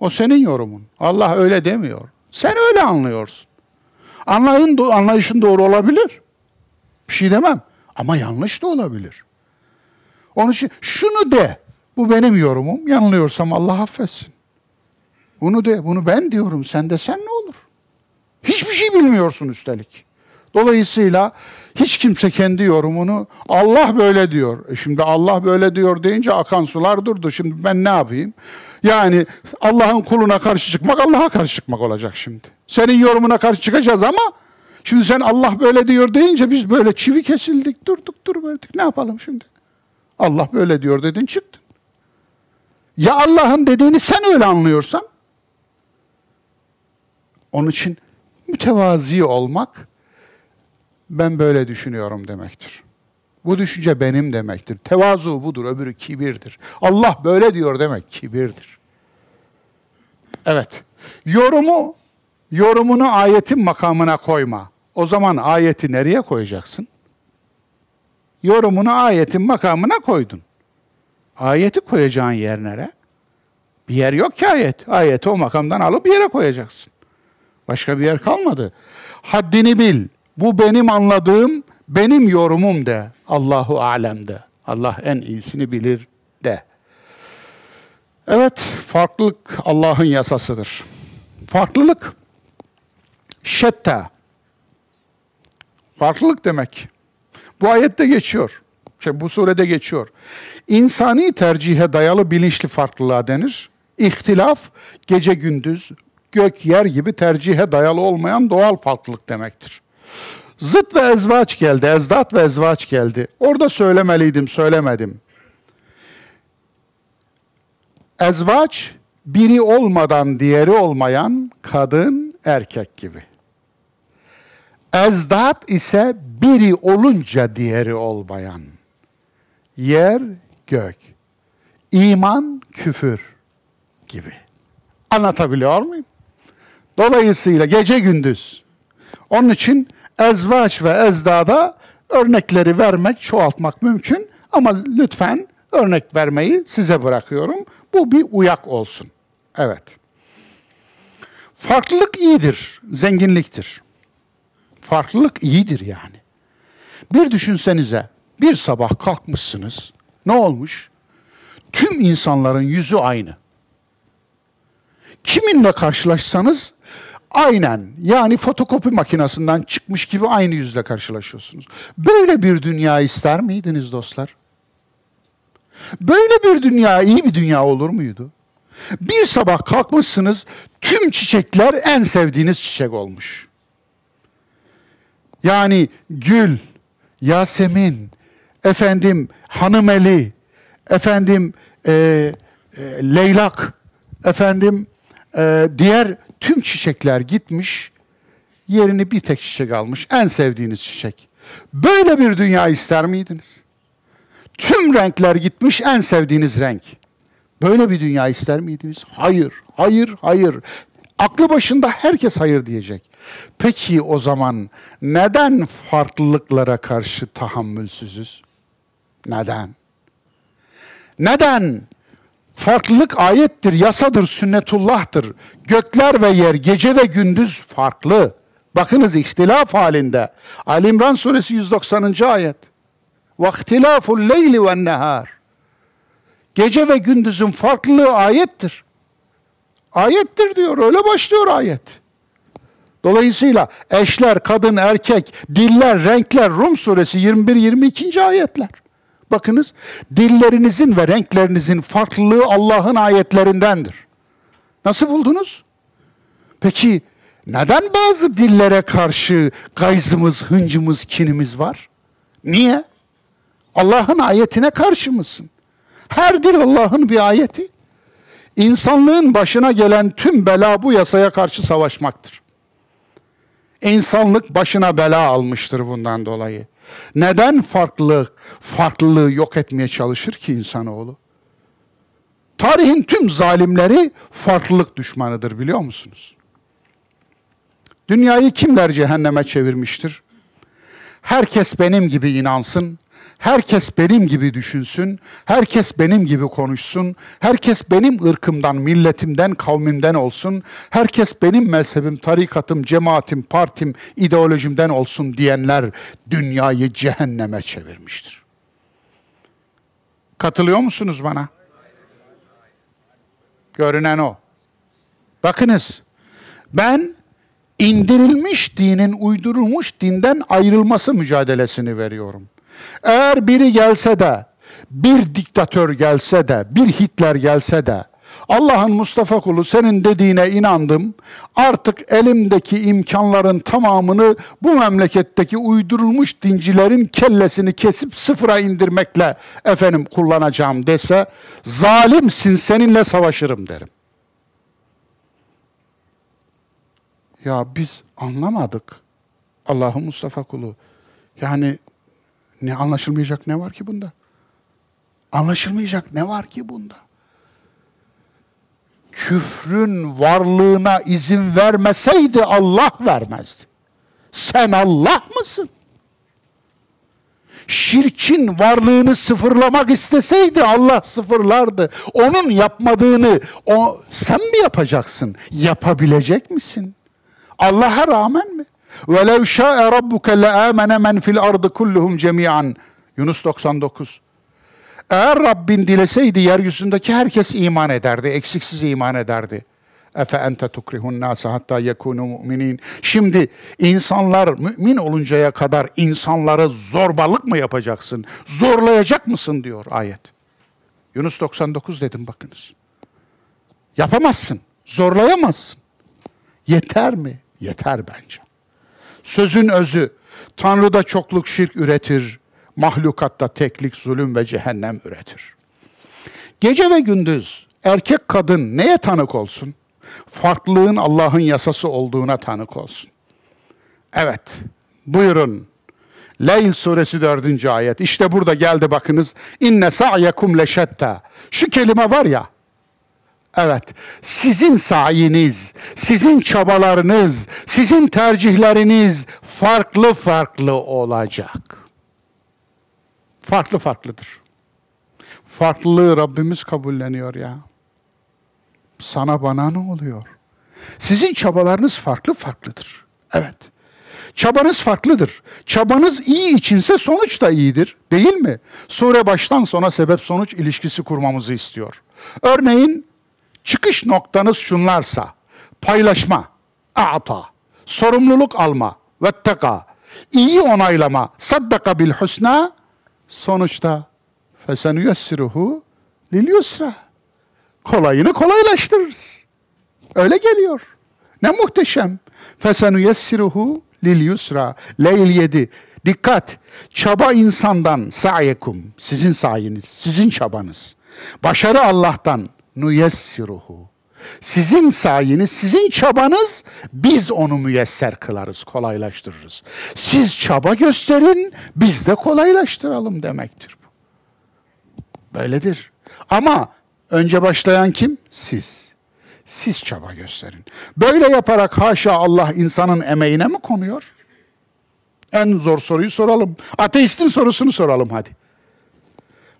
O senin yorumun. Allah öyle demiyor. Sen öyle anlıyorsun. Anlayın, anlayışın doğru olabilir. Bir şey demem. Ama yanlış da olabilir. Onun için şunu de. Bu benim yorumum. Yanılıyorsam Allah affetsin. Bunu de. Bunu ben diyorum. Sen de sen ne olur? Hiçbir şey bilmiyorsun üstelik. Dolayısıyla hiç kimse kendi yorumunu Allah böyle diyor. E şimdi Allah böyle diyor deyince akan sular durdu. Şimdi ben ne yapayım? Yani Allah'ın kuluna karşı çıkmak Allah'a karşı çıkmak olacak şimdi. Senin yorumuna karşı çıkacağız ama şimdi sen Allah böyle diyor deyince biz böyle çivi kesildik, durduk, duruverdik. Ne yapalım şimdi? Allah böyle diyor dedin çıktın. Ya Allah'ın dediğini sen öyle anlıyorsan onun için mütevazi olmak ben böyle düşünüyorum demektir. Bu düşünce benim demektir. Tevazu budur, öbürü kibirdir. Allah böyle diyor demek kibirdir. Evet. Yorumu yorumunu ayetin makamına koyma. O zaman ayeti nereye koyacaksın? Yorumunu ayetin makamına koydun. Ayeti koyacağın yer nere? Bir yer yok ki ayet. Ayeti o makamdan alıp bir yere koyacaksın. Başka bir yer kalmadı. Haddini bil. Bu benim anladığım, benim yorumum de. Allahu alem de. Allah en iyisini bilir de. Evet, farklılık Allah'ın yasasıdır. Farklılık şetta. Farklılık demek. Bu ayette geçiyor. Şey, bu surede geçiyor. İnsani tercihe dayalı bilinçli farklılığa denir. İhtilaf gece gündüz, gök yer gibi tercihe dayalı olmayan doğal farklılık demektir. Zıt ve ezvaç geldi, ezdat ve ezvaç geldi. Orada söylemeliydim, söylemedim. Ezvaç, biri olmadan diğeri olmayan kadın, erkek gibi. Ezdat ise biri olunca diğeri olmayan. Yer, gök. İman, küfür gibi. Anlatabiliyor muyum? Dolayısıyla gece gündüz. Onun için ezvaç ve ezdada örnekleri vermek, çoğaltmak mümkün. Ama lütfen örnek vermeyi size bırakıyorum. Bu bir uyak olsun. Evet. Farklılık iyidir, zenginliktir. Farklılık iyidir yani. Bir düşünsenize, bir sabah kalkmışsınız. Ne olmuş? Tüm insanların yüzü aynı. Kiminle karşılaşsanız aynen yani fotokopi makinesinden çıkmış gibi aynı yüzle karşılaşıyorsunuz. Böyle bir dünya ister miydiniz dostlar? Böyle bir dünya iyi bir dünya olur muydu? Bir sabah kalkmışsınız tüm çiçekler en sevdiğiniz çiçek olmuş. Yani gül, Yasemin, efendim hanımeli, efendim e, e, leylak, efendim e, diğer tüm çiçekler gitmiş, yerini bir tek çiçek almış. En sevdiğiniz çiçek. Böyle bir dünya ister miydiniz? Tüm renkler gitmiş, en sevdiğiniz renk. Böyle bir dünya ister miydiniz? Hayır, hayır, hayır. Aklı başında herkes hayır diyecek. Peki o zaman neden farklılıklara karşı tahammülsüzüz? Neden? Neden? Farklılık ayettir, yasadır, sünnetullah'tır. Gökler ve yer, gece ve gündüz farklı. Bakınız ihtilaf halinde. Ali İmran suresi 190. ayet. وَاخْتِلَافُ اللَّيْلِ وَالنَّهَارِ Gece ve gündüzün farklılığı ayettir. Ayettir diyor, öyle başlıyor ayet. Dolayısıyla eşler, kadın, erkek, diller, renkler, Rum suresi 21-22. ayetler. Bakınız, dillerinizin ve renklerinizin farklılığı Allah'ın ayetlerindendir. Nasıl buldunuz? Peki neden bazı dillere karşı gayzımız, hıncımız, kinimiz var? Niye? Allah'ın ayetine karşı mısın? Her dil Allah'ın bir ayeti. İnsanlığın başına gelen tüm bela bu yasaya karşı savaşmaktır. İnsanlık başına bela almıştır bundan dolayı. Neden farklılık, farklılığı yok etmeye çalışır ki insanoğlu? Tarihin tüm zalimleri farklılık düşmanıdır biliyor musunuz? Dünyayı kimler cehenneme çevirmiştir? Herkes benim gibi inansın, herkes benim gibi düşünsün, herkes benim gibi konuşsun, herkes benim ırkımdan, milletimden, kavmimden olsun, herkes benim mezhebim, tarikatım, cemaatim, partim, ideolojimden olsun diyenler dünyayı cehenneme çevirmiştir. Katılıyor musunuz bana? Görünen o. Bakınız, ben indirilmiş dinin uydurulmuş dinden ayrılması mücadelesini veriyorum. Eğer biri gelse de, bir diktatör gelse de, bir Hitler gelse de, Allah'ın Mustafa kulu senin dediğine inandım. Artık elimdeki imkanların tamamını bu memleketteki uydurulmuş dincilerin kellesini kesip sıfıra indirmekle efendim kullanacağım dese zalimsin seninle savaşırım derim. Ya biz anlamadık Allah'ın Mustafa kulu. Yani ne anlaşılmayacak ne var ki bunda? Anlaşılmayacak ne var ki bunda? Küfrün varlığına izin vermeseydi Allah vermezdi. Sen Allah mısın? Şirkin varlığını sıfırlamak isteseydi Allah sıfırlardı. Onun yapmadığını o sen mi yapacaksın? Yapabilecek misin? Allah'a rağmen mi? وَلَوْ شَاءَ رَبُّكَ لَآمَنَ مَنْ فِي الْأَرْضِ كُلُّهُمْ جَمِيعًا Yunus 99 Eğer Rabbin dileseydi yeryüzündeki herkes iman ederdi, eksiksiz iman ederdi. Efe ente tukrihun nase hatta yekunu mu'minin. Şimdi insanlar mümin oluncaya kadar insanlara zorbalık mı yapacaksın? Zorlayacak mısın diyor ayet. Yunus 99 dedim bakınız. Yapamazsın, zorlayamazsın. Yeter mi? Yeter bence. Sözün özü, Tanrı'da çokluk şirk üretir, mahlukatta teklik, zulüm ve cehennem üretir. Gece ve gündüz erkek kadın neye tanık olsun? Farklılığın Allah'ın yasası olduğuna tanık olsun. Evet, buyurun. Leyl suresi dördüncü ayet. İşte burada geldi bakınız. İnne sa'yekum leşetta. Şu kelime var ya, Evet, sizin sayiniz, sizin çabalarınız, sizin tercihleriniz farklı farklı olacak. Farklı farklıdır. Farklılığı Rabbimiz kabulleniyor ya. Sana bana ne oluyor? Sizin çabalarınız farklı farklıdır. Evet. Çabanız farklıdır. Çabanız iyi içinse sonuç da iyidir. Değil mi? Sure baştan sona sebep sonuç ilişkisi kurmamızı istiyor. Örneğin çıkış noktanız şunlarsa paylaşma, a'ta, sorumluluk alma, vetteka, iyi onaylama, saddaka bil husna, sonuçta fesenüyessiruhu lil yusra. Kolayını kolaylaştırırız. Öyle geliyor. Ne muhteşem. Fesenüyessiruhu lil yusra. Leyl 7. Dikkat. Çaba insandan sa'yekum. Sizin sayeniz, sizin çabanız. Başarı Allah'tan nuyessiruhu. Sizin sayeniz, sizin çabanız biz onu müyesser kılarız, kolaylaştırırız. Siz çaba gösterin, biz de kolaylaştıralım demektir bu. Böyledir. Ama Önce başlayan kim? Siz. Siz çaba gösterin. Böyle yaparak haşa Allah insanın emeğine mi konuyor? En zor soruyu soralım. Ateistin sorusunu soralım hadi.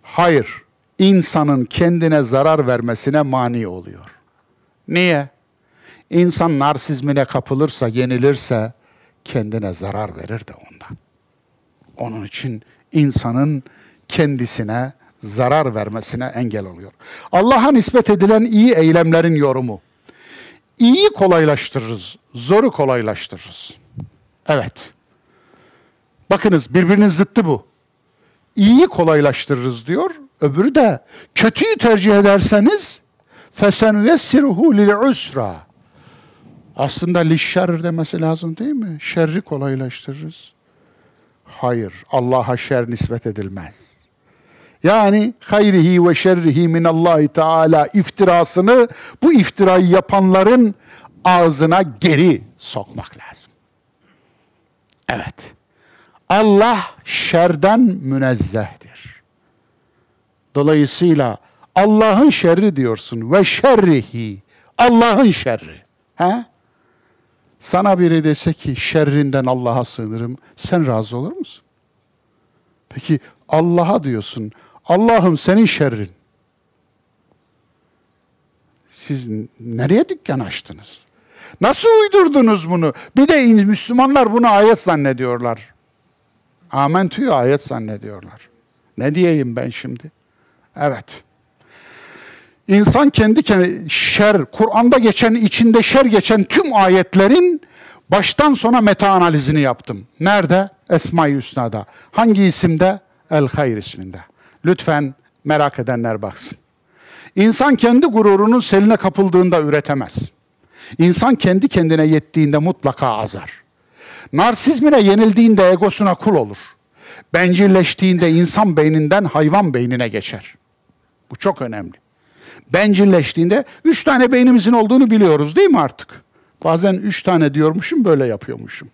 Hayır. İnsanın kendine zarar vermesine mani oluyor. Niye? İnsan narsizmine kapılırsa, yenilirse kendine zarar verir de ondan. Onun için insanın kendisine zarar vermesine engel oluyor. Allah'a nispet edilen iyi eylemlerin yorumu. İyiyi kolaylaştırırız, zoru kolaylaştırırız. Evet. Bakınız birbirinin zıttı bu. İyiyi kolaylaştırırız diyor. Öbürü de kötüyü tercih ederseniz fesenüyessiruhu lil usra. Aslında lişşer demesi lazım değil mi? Şerri kolaylaştırırız. Hayır, Allah'a şer nispet edilmez. Yani hayrihi ve şerrihi minallahi teala iftirasını bu iftirayı yapanların ağzına geri sokmak lazım. Evet. Allah şerden münezzehtir. Dolayısıyla Allah'ın şerri diyorsun ve şerrihi. Allah'ın şerri. He? Sana biri dese ki şerrinden Allah'a sığınırım. Sen razı olur musun? Peki Allah'a diyorsun. Allah'ım senin şerrin. Siz nereye dükkan açtınız? Nasıl uydurdunuz bunu? Bir de Müslümanlar bunu ayet zannediyorlar. Amentü'yü ayet zannediyorlar. Ne diyeyim ben şimdi? Evet. İnsan kendi kendi şer, Kur'an'da geçen, içinde şer geçen tüm ayetlerin baştan sona meta analizini yaptım. Nerede? Esma-i Hüsna'da. Hangi isimde? El Hayr isminde. Lütfen merak edenler baksın. İnsan kendi gururunun seline kapıldığında üretemez. İnsan kendi kendine yettiğinde mutlaka azar. Narsizmine yenildiğinde egosuna kul olur. Bencilleştiğinde insan beyninden hayvan beynine geçer. Bu çok önemli. Bencilleştiğinde üç tane beynimizin olduğunu biliyoruz değil mi artık? Bazen üç tane diyormuşum böyle yapıyormuşum.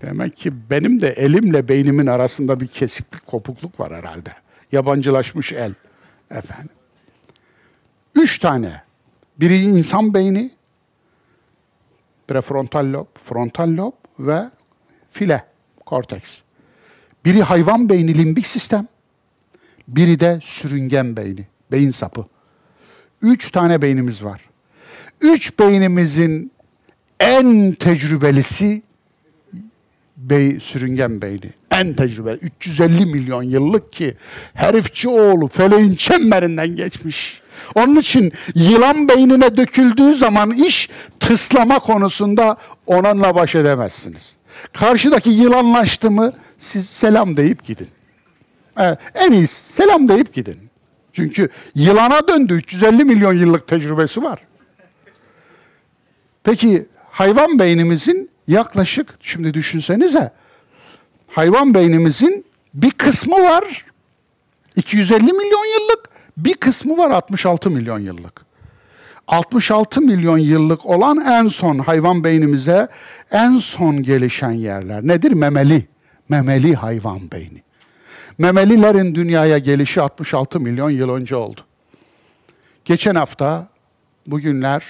Demek ki benim de elimle beynimin arasında bir kesiklik, kopukluk var herhalde. Yabancılaşmış el. Efendim. Üç tane. Biri insan beyni, prefrontal lob, frontal lob ve file, korteks. Biri hayvan beyni, limbik sistem. Biri de sürüngen beyni, beyin sapı. Üç tane beynimiz var. Üç beynimizin en tecrübelisi bey, sürüngen beyni. En tecrübeli. 350 milyon yıllık ki herifçi oğlu feleğin çemberinden geçmiş. Onun için yılan beynine döküldüğü zaman iş tıslama konusunda onunla baş edemezsiniz. Karşıdaki yılanlaştı mı siz selam deyip gidin. En iyisi selam deyip gidin. Çünkü yılana döndü. 350 milyon yıllık tecrübesi var. Peki hayvan beynimizin yaklaşık şimdi düşünsenize hayvan beynimizin bir kısmı var 250 milyon yıllık bir kısmı var 66 milyon yıllık. 66 milyon yıllık olan en son hayvan beynimize en son gelişen yerler nedir? Memeli. Memeli hayvan beyni. Memelilerin dünyaya gelişi 66 milyon yıl önce oldu. Geçen hafta bugünler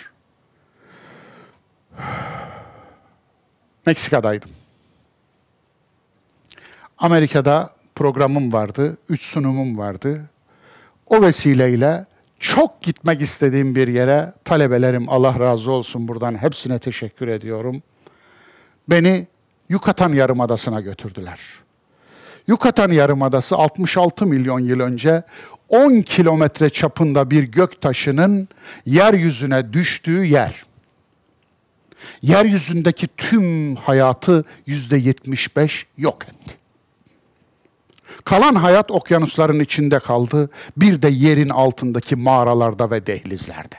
Meksika'daydım. Amerika'da programım vardı, üç sunumum vardı. O vesileyle çok gitmek istediğim bir yere talebelerim Allah razı olsun buradan hepsine teşekkür ediyorum. Beni Yucatan Yarımadası'na götürdüler. Yucatan Yarımadası 66 milyon yıl önce 10 kilometre çapında bir gök taşının yeryüzüne düştüğü yer. Yeryüzündeki tüm hayatı yüzde 75 yok etti. Kalan hayat okyanusların içinde kaldı, bir de yerin altındaki mağaralarda ve dehlizlerde.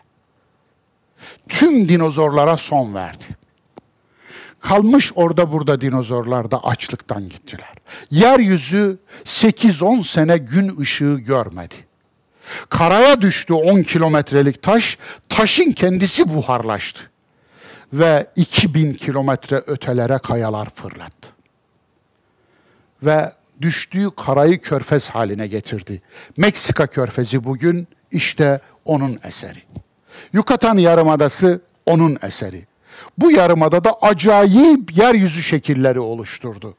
Tüm dinozorlara son verdi. Kalmış orada burada dinozorlar da açlıktan gittiler. Yeryüzü 8-10 sene gün ışığı görmedi. Karaya düştü 10 kilometrelik taş, taşın kendisi buharlaştı. Ve 2000 kilometre ötelere kayalar fırlattı. Ve düştüğü karayı körfez haline getirdi. Meksika körfezi bugün işte onun eseri. Yucatan Yarımadası onun eseri. Bu yarımadada acayip yeryüzü şekilleri oluşturdu.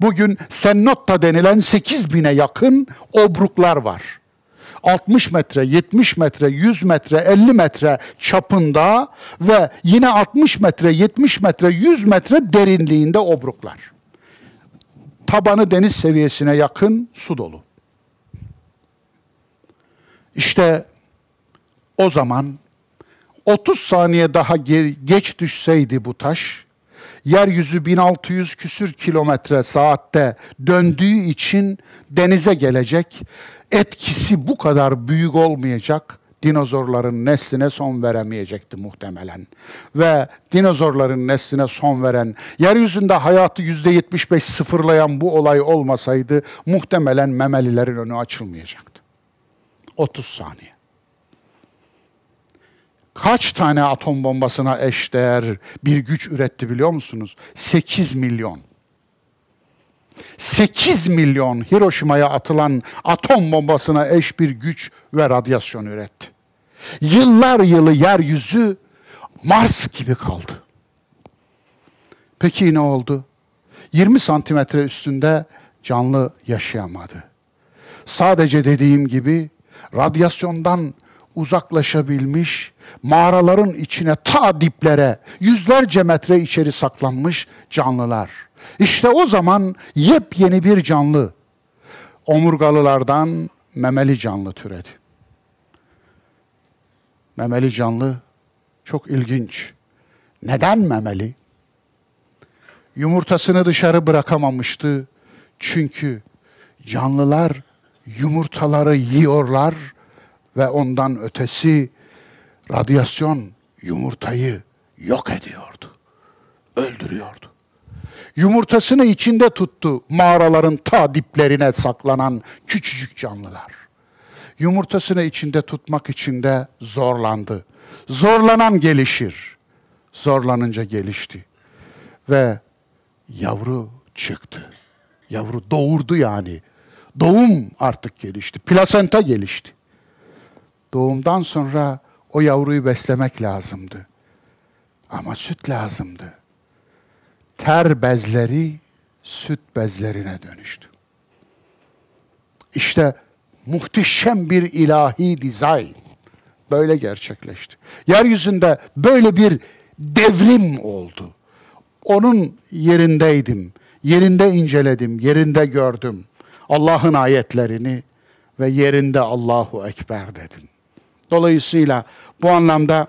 Bugün Sennotta denilen 8 bine yakın obruklar var. 60 metre, 70 metre, 100 metre, 50 metre çapında ve yine 60 metre, 70 metre, 100 metre derinliğinde obruklar. Tabanı deniz seviyesine yakın su dolu. İşte o zaman 30 saniye daha geç düşseydi bu taş, yeryüzü 1600 küsür kilometre saatte döndüğü için denize gelecek, etkisi bu kadar büyük olmayacak, dinozorların nesline son veremeyecekti muhtemelen. Ve dinozorların nesline son veren, yeryüzünde hayatı yüzde 75 sıfırlayan bu olay olmasaydı muhtemelen memelilerin önü açılmayacaktı. 30 saniye kaç tane atom bombasına eşdeğer bir güç üretti biliyor musunuz? 8 milyon. 8 milyon Hiroşima'ya atılan atom bombasına eş bir güç ve radyasyon üretti. Yıllar yılı yeryüzü Mars gibi kaldı. Peki ne oldu? 20 santimetre üstünde canlı yaşayamadı. Sadece dediğim gibi radyasyondan uzaklaşabilmiş, mağaraların içine ta diplere, yüzlerce metre içeri saklanmış canlılar. İşte o zaman yepyeni bir canlı, omurgalılardan memeli canlı türedi. Memeli canlı çok ilginç. Neden memeli? Yumurtasını dışarı bırakamamıştı. Çünkü canlılar yumurtaları yiyorlar ve ondan ötesi radyasyon yumurtayı yok ediyordu. Öldürüyordu. Yumurtasını içinde tuttu mağaraların ta diplerine saklanan küçücük canlılar. Yumurtasını içinde tutmak için de zorlandı. Zorlanan gelişir. Zorlanınca gelişti. Ve yavru çıktı. Yavru doğurdu yani. Doğum artık gelişti. Plasenta gelişti doğumdan sonra o yavruyu beslemek lazımdı. Ama süt lazımdı. Ter bezleri süt bezlerine dönüştü. İşte muhteşem bir ilahi dizayn böyle gerçekleşti. Yeryüzünde böyle bir devrim oldu. Onun yerindeydim, yerinde inceledim, yerinde gördüm. Allah'ın ayetlerini ve yerinde Allahu Ekber dedim. Dolayısıyla bu anlamda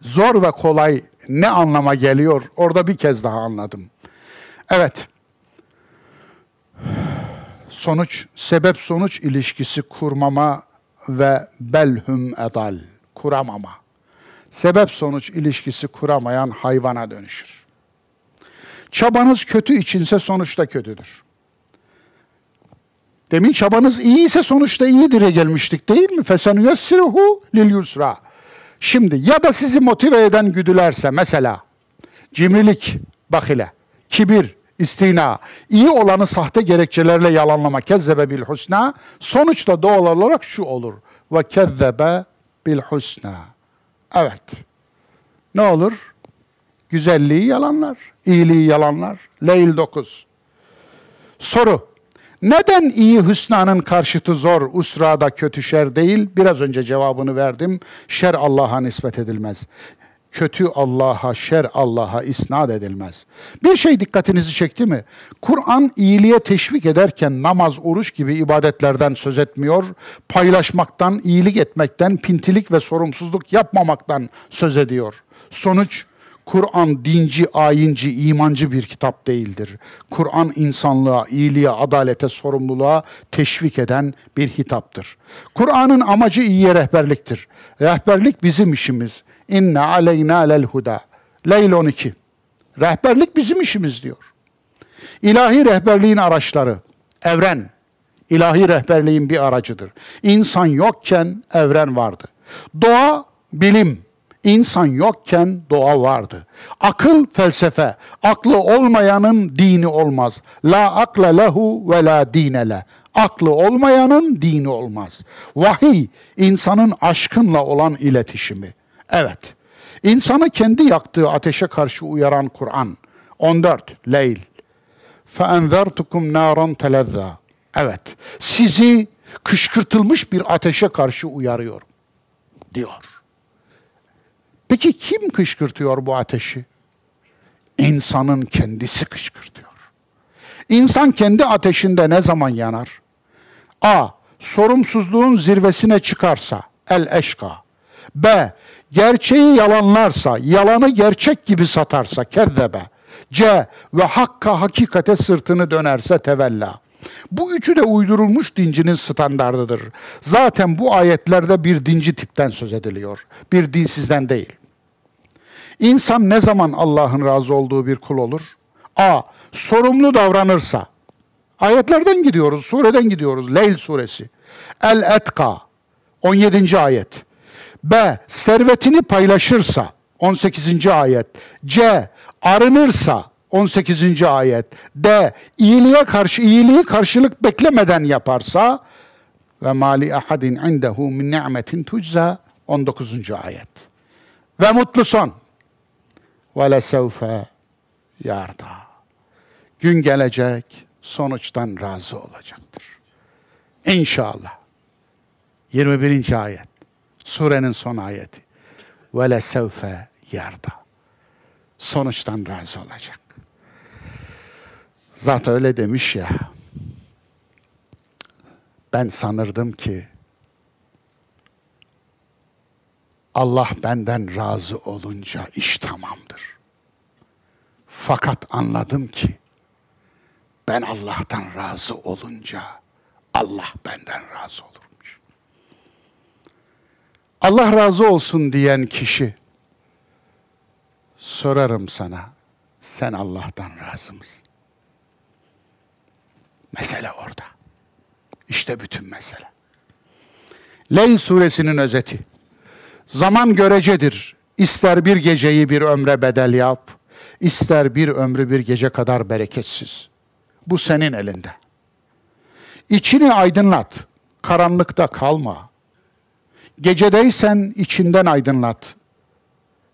zor ve kolay ne anlama geliyor orada bir kez daha anladım. Evet. Sonuç, sebep sonuç ilişkisi kurmama ve belhum edal, kuramama. Sebep sonuç ilişkisi kuramayan hayvana dönüşür. Çabanız kötü içinse sonuçta kötüdür. Demin çabanız iyiyse sonuçta iyidir'e gelmiştik değil mi? Fesenüyessiruhu lil yusra. Şimdi ya da sizi motive eden güdülerse mesela cimrilik, bakile, kibir, istina, iyi olanı sahte gerekçelerle yalanlama, kezzebe bil husna, sonuçta doğal olarak şu olur. Ve kezzebe bil husna. Evet. Ne olur? Güzelliği yalanlar, iyiliği yalanlar. Leyl 9. Soru. Neden iyi hüsnanın karşıtı zor, usrada kötü şer değil? Biraz önce cevabını verdim. Şer Allah'a nispet edilmez. Kötü Allah'a, şer Allah'a isnat edilmez. Bir şey dikkatinizi çekti mi? Kur'an iyiliğe teşvik ederken namaz, oruç gibi ibadetlerden söz etmiyor. Paylaşmaktan, iyilik etmekten, pintilik ve sorumsuzluk yapmamaktan söz ediyor. Sonuç Kur'an dinci, ayinci, imancı bir kitap değildir. Kur'an insanlığa, iyiliğe, adalete, sorumluluğa teşvik eden bir hitaptır. Kur'an'ın amacı iyiye rehberliktir. Rehberlik bizim işimiz. İnne aleyna lel huda. Leyl 12. Rehberlik bizim işimiz diyor. İlahi rehberliğin araçları, evren, ilahi rehberliğin bir aracıdır. İnsan yokken evren vardı. Doğa, bilim, İnsan yokken doğa vardı. Akıl felsefe. Aklı olmayanın dini olmaz. La akla lehu ve la dinele. Aklı olmayanın dini olmaz. Vahiy insanın aşkınla olan iletişimi. Evet. İnsanı kendi yaktığı ateşe karşı uyaran Kur'an. 14 Leyl. فَاَنْذَرْتُكُمْ نَارًا تَلَذَّى Evet. Sizi kışkırtılmış bir ateşe karşı uyarıyorum. Diyor. Peki kim kışkırtıyor bu ateşi? İnsanın kendisi kışkırtıyor. İnsan kendi ateşinde ne zaman yanar? A. Sorumsuzluğun zirvesine çıkarsa, el eşka. B. Gerçeği yalanlarsa, yalanı gerçek gibi satarsa, kezzebe. C. Ve hakka hakikate sırtını dönerse tevella. Bu üçü de uydurulmuş dincinin standardıdır. Zaten bu ayetlerde bir dinci tipten söz ediliyor. Bir dinsizden değil. İnsan ne zaman Allah'ın razı olduğu bir kul olur? A. Sorumlu davranırsa. Ayetlerden gidiyoruz, sureden gidiyoruz. Leyl suresi. El-Etka 17. ayet. B. Servetini paylaşırsa 18. ayet. C. Arınırsa 18. ayet. D. İyiliğe karşı iyiliği karşılık beklemeden yaparsa ve mali ahadin indehu min ni'metin tucza 19. ayet. Ve mutlu son. Ve lesevfe yarda. Gün gelecek sonuçtan razı olacaktır. İnşallah. 21. ayet. Surenin son ayeti. Ve lesevfe yarda. Sonuçtan razı olacak. Zat öyle demiş ya. Ben sanırdım ki Allah benden razı olunca iş tamamdır. Fakat anladım ki ben Allah'tan razı olunca Allah benden razı olurmuş. Allah razı olsun diyen kişi sorarım sana sen Allah'tan razı mısın? Mesele orada. İşte bütün mesele. Leyl suresinin özeti. Zaman görecedir. İster bir geceyi bir ömre bedel yap, ister bir ömrü bir gece kadar bereketsiz. Bu senin elinde. İçini aydınlat, karanlıkta kalma. Gecedeysen içinden aydınlat.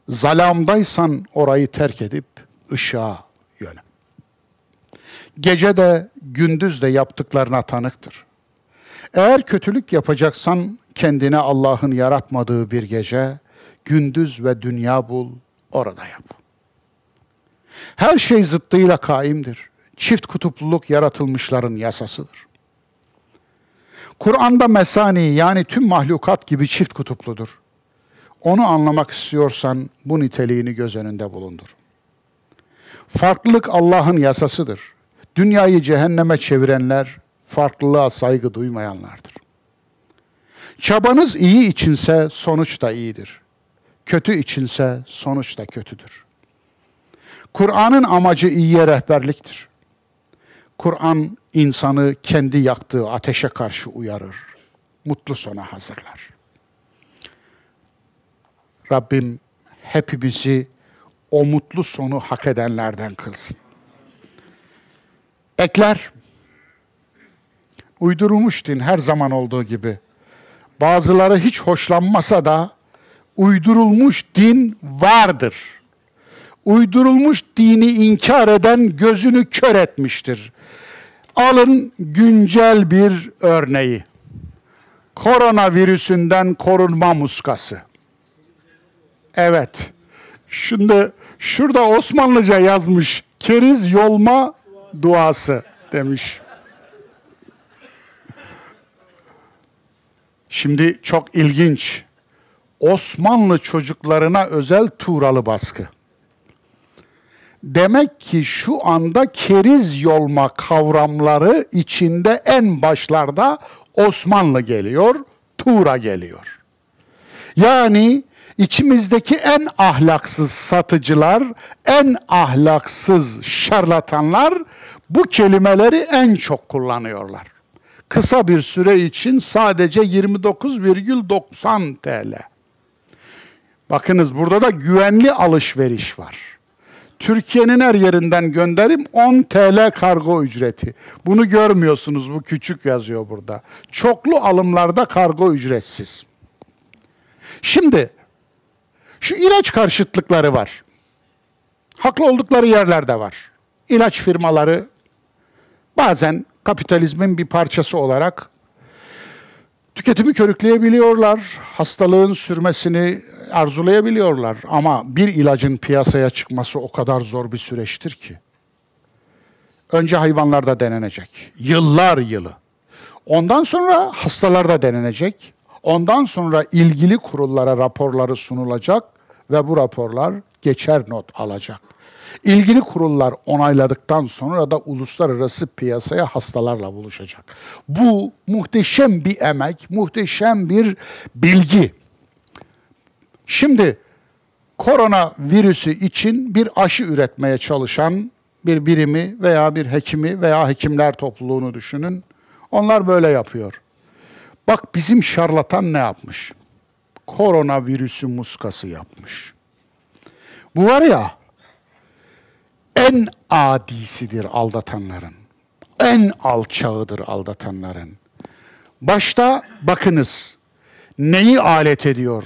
Zalamdaysan orayı terk edip ışığa. Gece de gündüz de yaptıklarına tanıktır. Eğer kötülük yapacaksan kendine Allah'ın yaratmadığı bir gece, gündüz ve dünya bul, orada yap. Her şey zıttıyla kaimdir. Çift kutupluluk yaratılmışların yasasıdır. Kur'an'da mesani yani tüm mahlukat gibi çift kutupludur. Onu anlamak istiyorsan bu niteliğini göz önünde bulundur. Farklılık Allah'ın yasasıdır. Dünyayı cehenneme çevirenler farklılığa saygı duymayanlardır. Çabanız iyi içinse sonuç da iyidir. Kötü içinse sonuç da kötüdür. Kur'an'ın amacı iyiye rehberliktir. Kur'an insanı kendi yaktığı ateşe karşı uyarır. Mutlu sona hazırlar. Rabbim hepimizi o mutlu sonu hak edenlerden kılsın. Ekler, uydurulmuş din her zaman olduğu gibi. Bazıları hiç hoşlanmasa da uydurulmuş din vardır. Uydurulmuş dini inkar eden gözünü kör etmiştir. Alın güncel bir örneği. Koronavirüsünden korunma muskası. Evet. Şimdi şurada Osmanlıca yazmış. Keriz yolma duası demiş. Şimdi çok ilginç. Osmanlı çocuklarına özel Tuğralı baskı. Demek ki şu anda keriz yolma kavramları içinde en başlarda Osmanlı geliyor, Tuğra geliyor. Yani içimizdeki en ahlaksız satıcılar, en ahlaksız şarlatanlar bu kelimeleri en çok kullanıyorlar. Kısa bir süre için sadece 29,90 TL. Bakınız burada da güvenli alışveriş var. Türkiye'nin her yerinden gönderim 10 TL kargo ücreti. Bunu görmüyorsunuz bu küçük yazıyor burada. Çoklu alımlarda kargo ücretsiz. Şimdi şu ilaç karşıtlıkları var. Haklı oldukları yerler de var. İlaç firmaları bazen kapitalizmin bir parçası olarak tüketimi körükleyebiliyorlar, hastalığın sürmesini arzulayabiliyorlar ama bir ilacın piyasaya çıkması o kadar zor bir süreçtir ki. Önce hayvanlarda denenecek. Yıllar yılı. Ondan sonra hastalarda denenecek. Ondan sonra ilgili kurullara raporları sunulacak ve bu raporlar geçer not alacak. İlgili kurullar onayladıktan sonra da uluslararası piyasaya hastalarla buluşacak. Bu muhteşem bir emek, muhteşem bir bilgi. Şimdi korona virüsü için bir aşı üretmeye çalışan bir birimi veya bir hekimi veya hekimler topluluğunu düşünün. Onlar böyle yapıyor. Bak bizim şarlatan ne yapmış? Korona virüsü muskası yapmış. Bu var ya en adisidir aldatanların. En alçağıdır aldatanların. Başta bakınız neyi alet ediyor?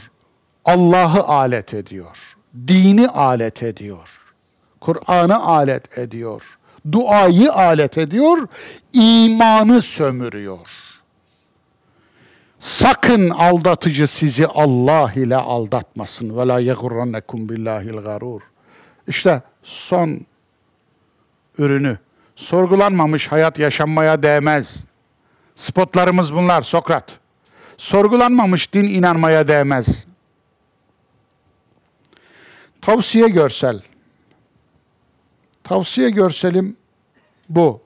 Allah'ı alet ediyor. Dini alet ediyor. Kur'an'ı alet ediyor. Duayı alet ediyor. imanı sömürüyor. Sakın aldatıcı sizi Allah ile aldatmasın. Ve la yegurrannekum billahil. İşte son ürünü. Sorgulanmamış hayat yaşanmaya değmez. Spotlarımız bunlar Sokrat. Sorgulanmamış din inanmaya değmez. Tavsiye görsel. Tavsiye görselim bu.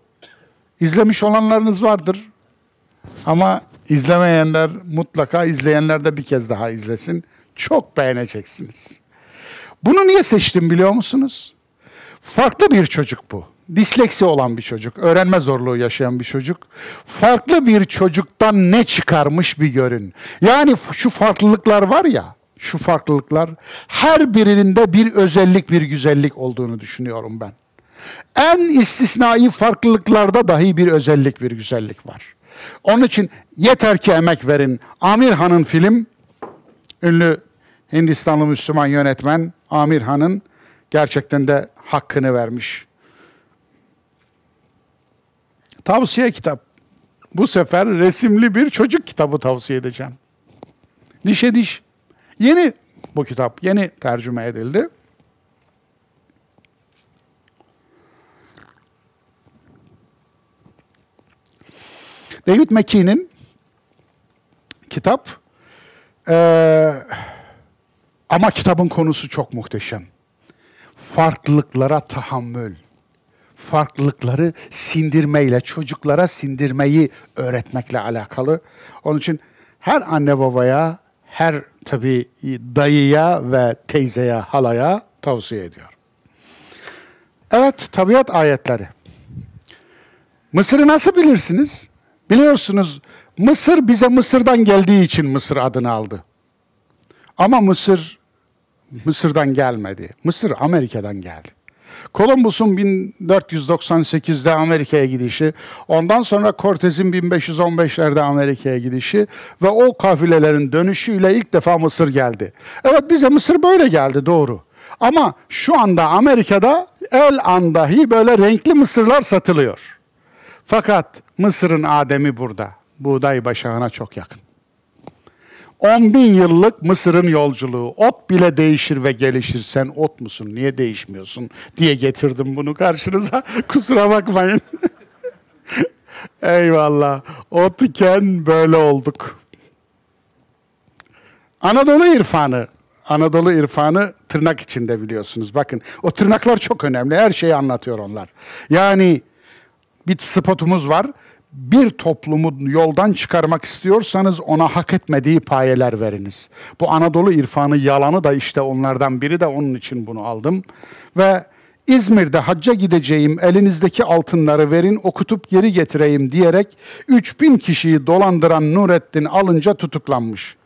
İzlemiş olanlarınız vardır. Ama izlemeyenler mutlaka izleyenler de bir kez daha izlesin. Çok beğeneceksiniz. Bunu niye seçtim biliyor musunuz? Farklı bir çocuk bu. Disleksi olan bir çocuk, öğrenme zorluğu yaşayan bir çocuk. Farklı bir çocuktan ne çıkarmış bir görün. Yani şu farklılıklar var ya, şu farklılıklar her birinin bir özellik, bir güzellik olduğunu düşünüyorum ben. En istisnai farklılıklarda dahi bir özellik, bir güzellik var. Onun için yeter ki emek verin. Amir Han'ın film, ünlü Hindistanlı Müslüman yönetmen Amir Han'ın gerçekten de hakkını vermiş. Tavsiye kitap. Bu sefer resimli bir çocuk kitabı tavsiye edeceğim. Dişe diş. Yeni bu kitap, yeni tercüme edildi. David McKee'nin kitap ee, ama kitabın konusu çok muhteşem. Farklılıklara tahammül. Farklılıkları sindirmeyle, çocuklara sindirmeyi öğretmekle alakalı. Onun için her anne babaya, her tabii dayıya ve teyzeye, halaya tavsiye ediyor. Evet, tabiat ayetleri. Mısır'ı nasıl bilirsiniz? Biliyorsunuz Mısır bize Mısır'dan geldiği için Mısır adını aldı. Ama Mısır Mısır'dan gelmedi. Mısır Amerika'dan geldi. Columbus'un 1498'de Amerika'ya gidişi, ondan sonra Cortez'in 1515'lerde Amerika'ya gidişi ve o kafilelerin dönüşüyle ilk defa Mısır geldi. Evet bize Mısır böyle geldi doğru. Ama şu anda Amerika'da el an dahi böyle renkli mısırlar satılıyor. Fakat Mısır'ın Adem'i burada. Buğday başağına çok yakın. 10 bin yıllık Mısır'ın yolculuğu. Ot bile değişir ve gelişir. Sen ot musun? Niye değişmiyorsun? diye getirdim bunu karşınıza. Kusura bakmayın. Eyvallah. Ot iken böyle olduk. Anadolu irfanı. Anadolu irfanı tırnak içinde biliyorsunuz. Bakın o tırnaklar çok önemli. Her şeyi anlatıyor onlar. Yani bir spotumuz var bir toplumu yoldan çıkarmak istiyorsanız ona hak etmediği payeler veriniz. Bu Anadolu irfanı yalanı da işte onlardan biri de onun için bunu aldım. Ve İzmir'de hacca gideceğim elinizdeki altınları verin okutup geri getireyim diyerek 3000 kişiyi dolandıran Nurettin alınca tutuklanmış.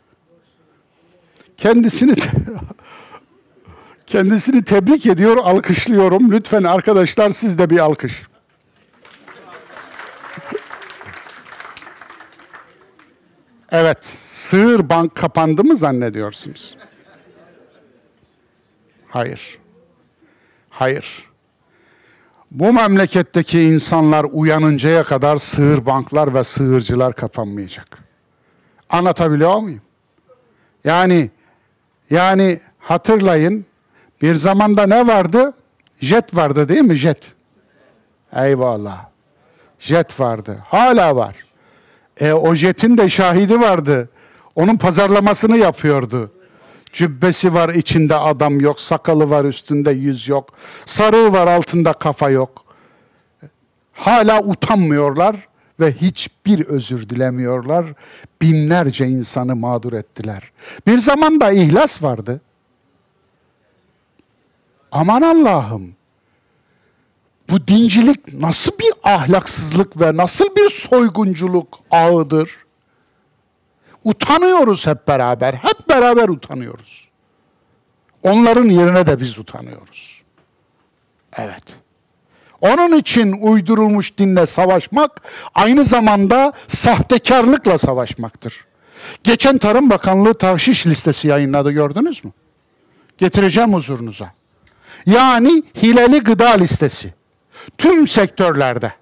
Kendisini Kendisini tebrik ediyor, alkışlıyorum. Lütfen arkadaşlar siz de bir alkış. Evet, sığır bank kapandı mı zannediyorsunuz? Hayır. Hayır. Bu memleketteki insanlar uyanıncaya kadar sığır banklar ve sığırcılar kapanmayacak. Anlatabiliyor muyum? Yani yani hatırlayın bir zamanda ne vardı? Jet vardı değil mi? Jet. Eyvallah. Jet vardı. Hala var. E, o jetin de şahidi vardı. Onun pazarlamasını yapıyordu. Cübbesi var içinde adam yok, sakalı var üstünde yüz yok, sarığı var altında kafa yok. Hala utanmıyorlar ve hiçbir özür dilemiyorlar. Binlerce insanı mağdur ettiler. Bir zaman da ihlas vardı. Aman Allah'ım. Bu dincilik nasıl bir ahlaksızlık ve nasıl bir soygunculuk ağıdır? Utanıyoruz hep beraber. Hep beraber utanıyoruz. Onların yerine de biz utanıyoruz. Evet. Onun için uydurulmuş dinle savaşmak aynı zamanda sahtekarlıkla savaşmaktır. Geçen Tarım Bakanlığı tahşiş listesi yayınladı gördünüz mü? Getireceğim huzurunuza. Yani hileli gıda listesi. Tüm sektörlerde.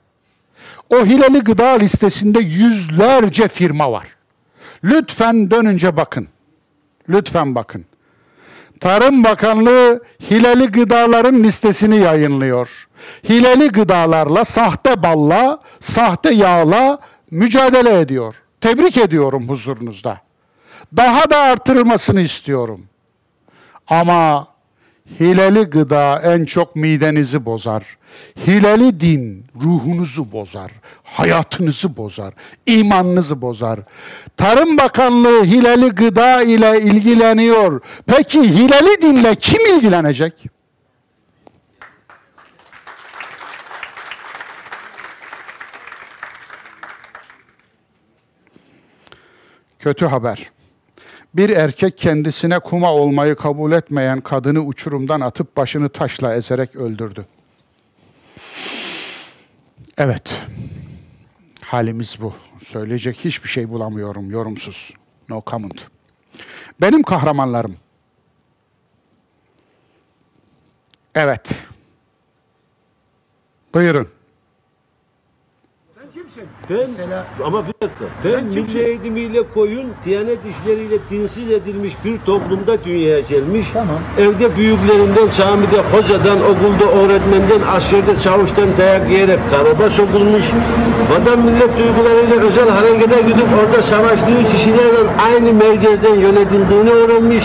O hileli gıda listesinde yüzlerce firma var. Lütfen dönünce bakın. Lütfen bakın. Tarım Bakanlığı hileli gıdaların listesini yayınlıyor. Hileli gıdalarla, sahte balla, sahte yağla mücadele ediyor. Tebrik ediyorum huzurunuzda. Daha da artırılmasını istiyorum. Ama hileli gıda en çok midenizi bozar. Hileli din ruhunuzu bozar, hayatınızı bozar, imanınızı bozar. Tarım Bakanlığı hileli gıda ile ilgileniyor. Peki hileli dinle kim ilgilenecek? Kötü haber. Bir erkek kendisine kuma olmayı kabul etmeyen kadını uçurumdan atıp başını taşla ezerek öldürdü. Evet. Halimiz bu. Söyleyecek hiçbir şey bulamıyorum yorumsuz. No comment. Benim kahramanlarım. Evet. Buyurun. Ben, Mesela- ama bir dakika. Ben milli eğitimiyle koyun, diyanet işleriyle dinsiz edilmiş bir toplumda dünyaya gelmiş. Tamam. Evde büyüklerinden, camide, hocadan, okulda öğretmenden, askerde çavuştan dayak yiyerek kalıba sokulmuş. Vatan millet duygularıyla özel harekete gidip orada savaştığı kişilerden aynı merkezden yönetildiğini öğrenmiş.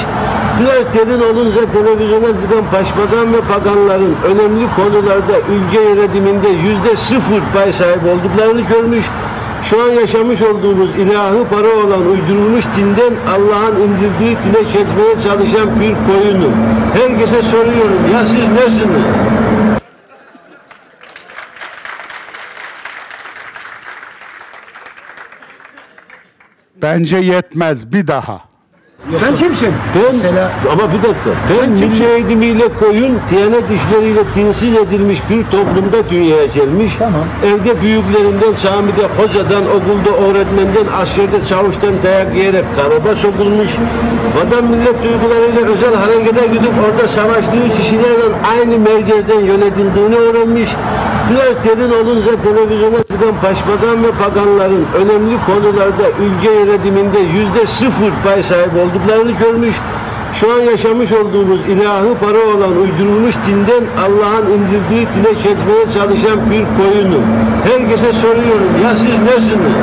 Biraz derin olunca televizyona çıkan başbakan ve bakanların önemli konularda ülke yönetiminde yüzde sıfır pay sahibi olduklarını görmüş. Şu an yaşamış olduğumuz ilahı para olan uydurulmuş dinden Allah'ın indirdiği dine kesmeye çalışan bir koyunum. Herkese soruyorum ya siz nesiniz? Bence yetmez bir daha. Sen kimsin? Ben, Mesela- ama bir dakika. Ben milli eğitimiyle koyun, diyanet işleriyle dinsiz edilmiş bir toplumda dünyaya gelmiş. Tamam. Evde büyüklerinden, camide, hocadan, okulda öğretmenden, askerde çavuştan dayak yiyerek kalıba sokulmuş. Vatan millet duygularıyla özel harekete gidip orada savaştığı kişilerden aynı merkezden yönetildiğini öğrenmiş. Biraz derin olunca televizyona çıkan başbakan ve bakanların önemli konularda ülke yönetiminde yüzde sıfır pay sahibi olduklarını görmüş. Şu an yaşamış olduğumuz ilahı para olan uydurulmuş dinden Allah'ın indirdiği dine kesmeye çalışan bir koyunum. Herkese soruyorum ya siz nesiniz?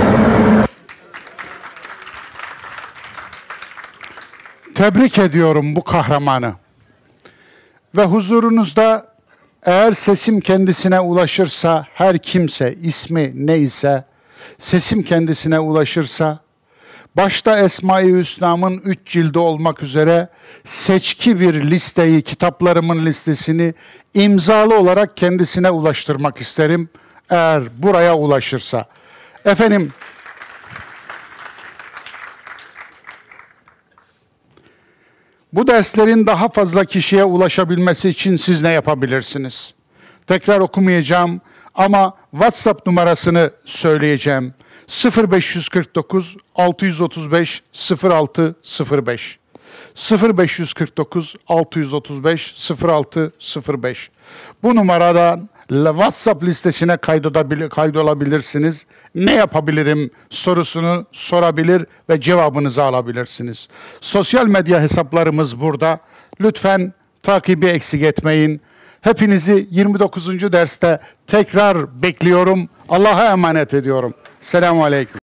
Tebrik ediyorum bu kahramanı. Ve huzurunuzda eğer sesim kendisine ulaşırsa her kimse ismi neyse sesim kendisine ulaşırsa başta Esma-i Hüsna'mın üç cildi olmak üzere seçki bir listeyi, kitaplarımın listesini imzalı olarak kendisine ulaştırmak isterim. Eğer buraya ulaşırsa. Efendim, Bu derslerin daha fazla kişiye ulaşabilmesi için siz ne yapabilirsiniz? Tekrar okumayacağım ama WhatsApp numarasını söyleyeceğim. 0549 635 0605 0549 635 0605 Bu numaradan WhatsApp listesine kaydolabilirsiniz. Ne yapabilirim sorusunu sorabilir ve cevabınızı alabilirsiniz. Sosyal medya hesaplarımız burada. Lütfen takibi eksik etmeyin. Hepinizi 29. derste tekrar bekliyorum. Allah'a emanet ediyorum. Selamun Aleyküm.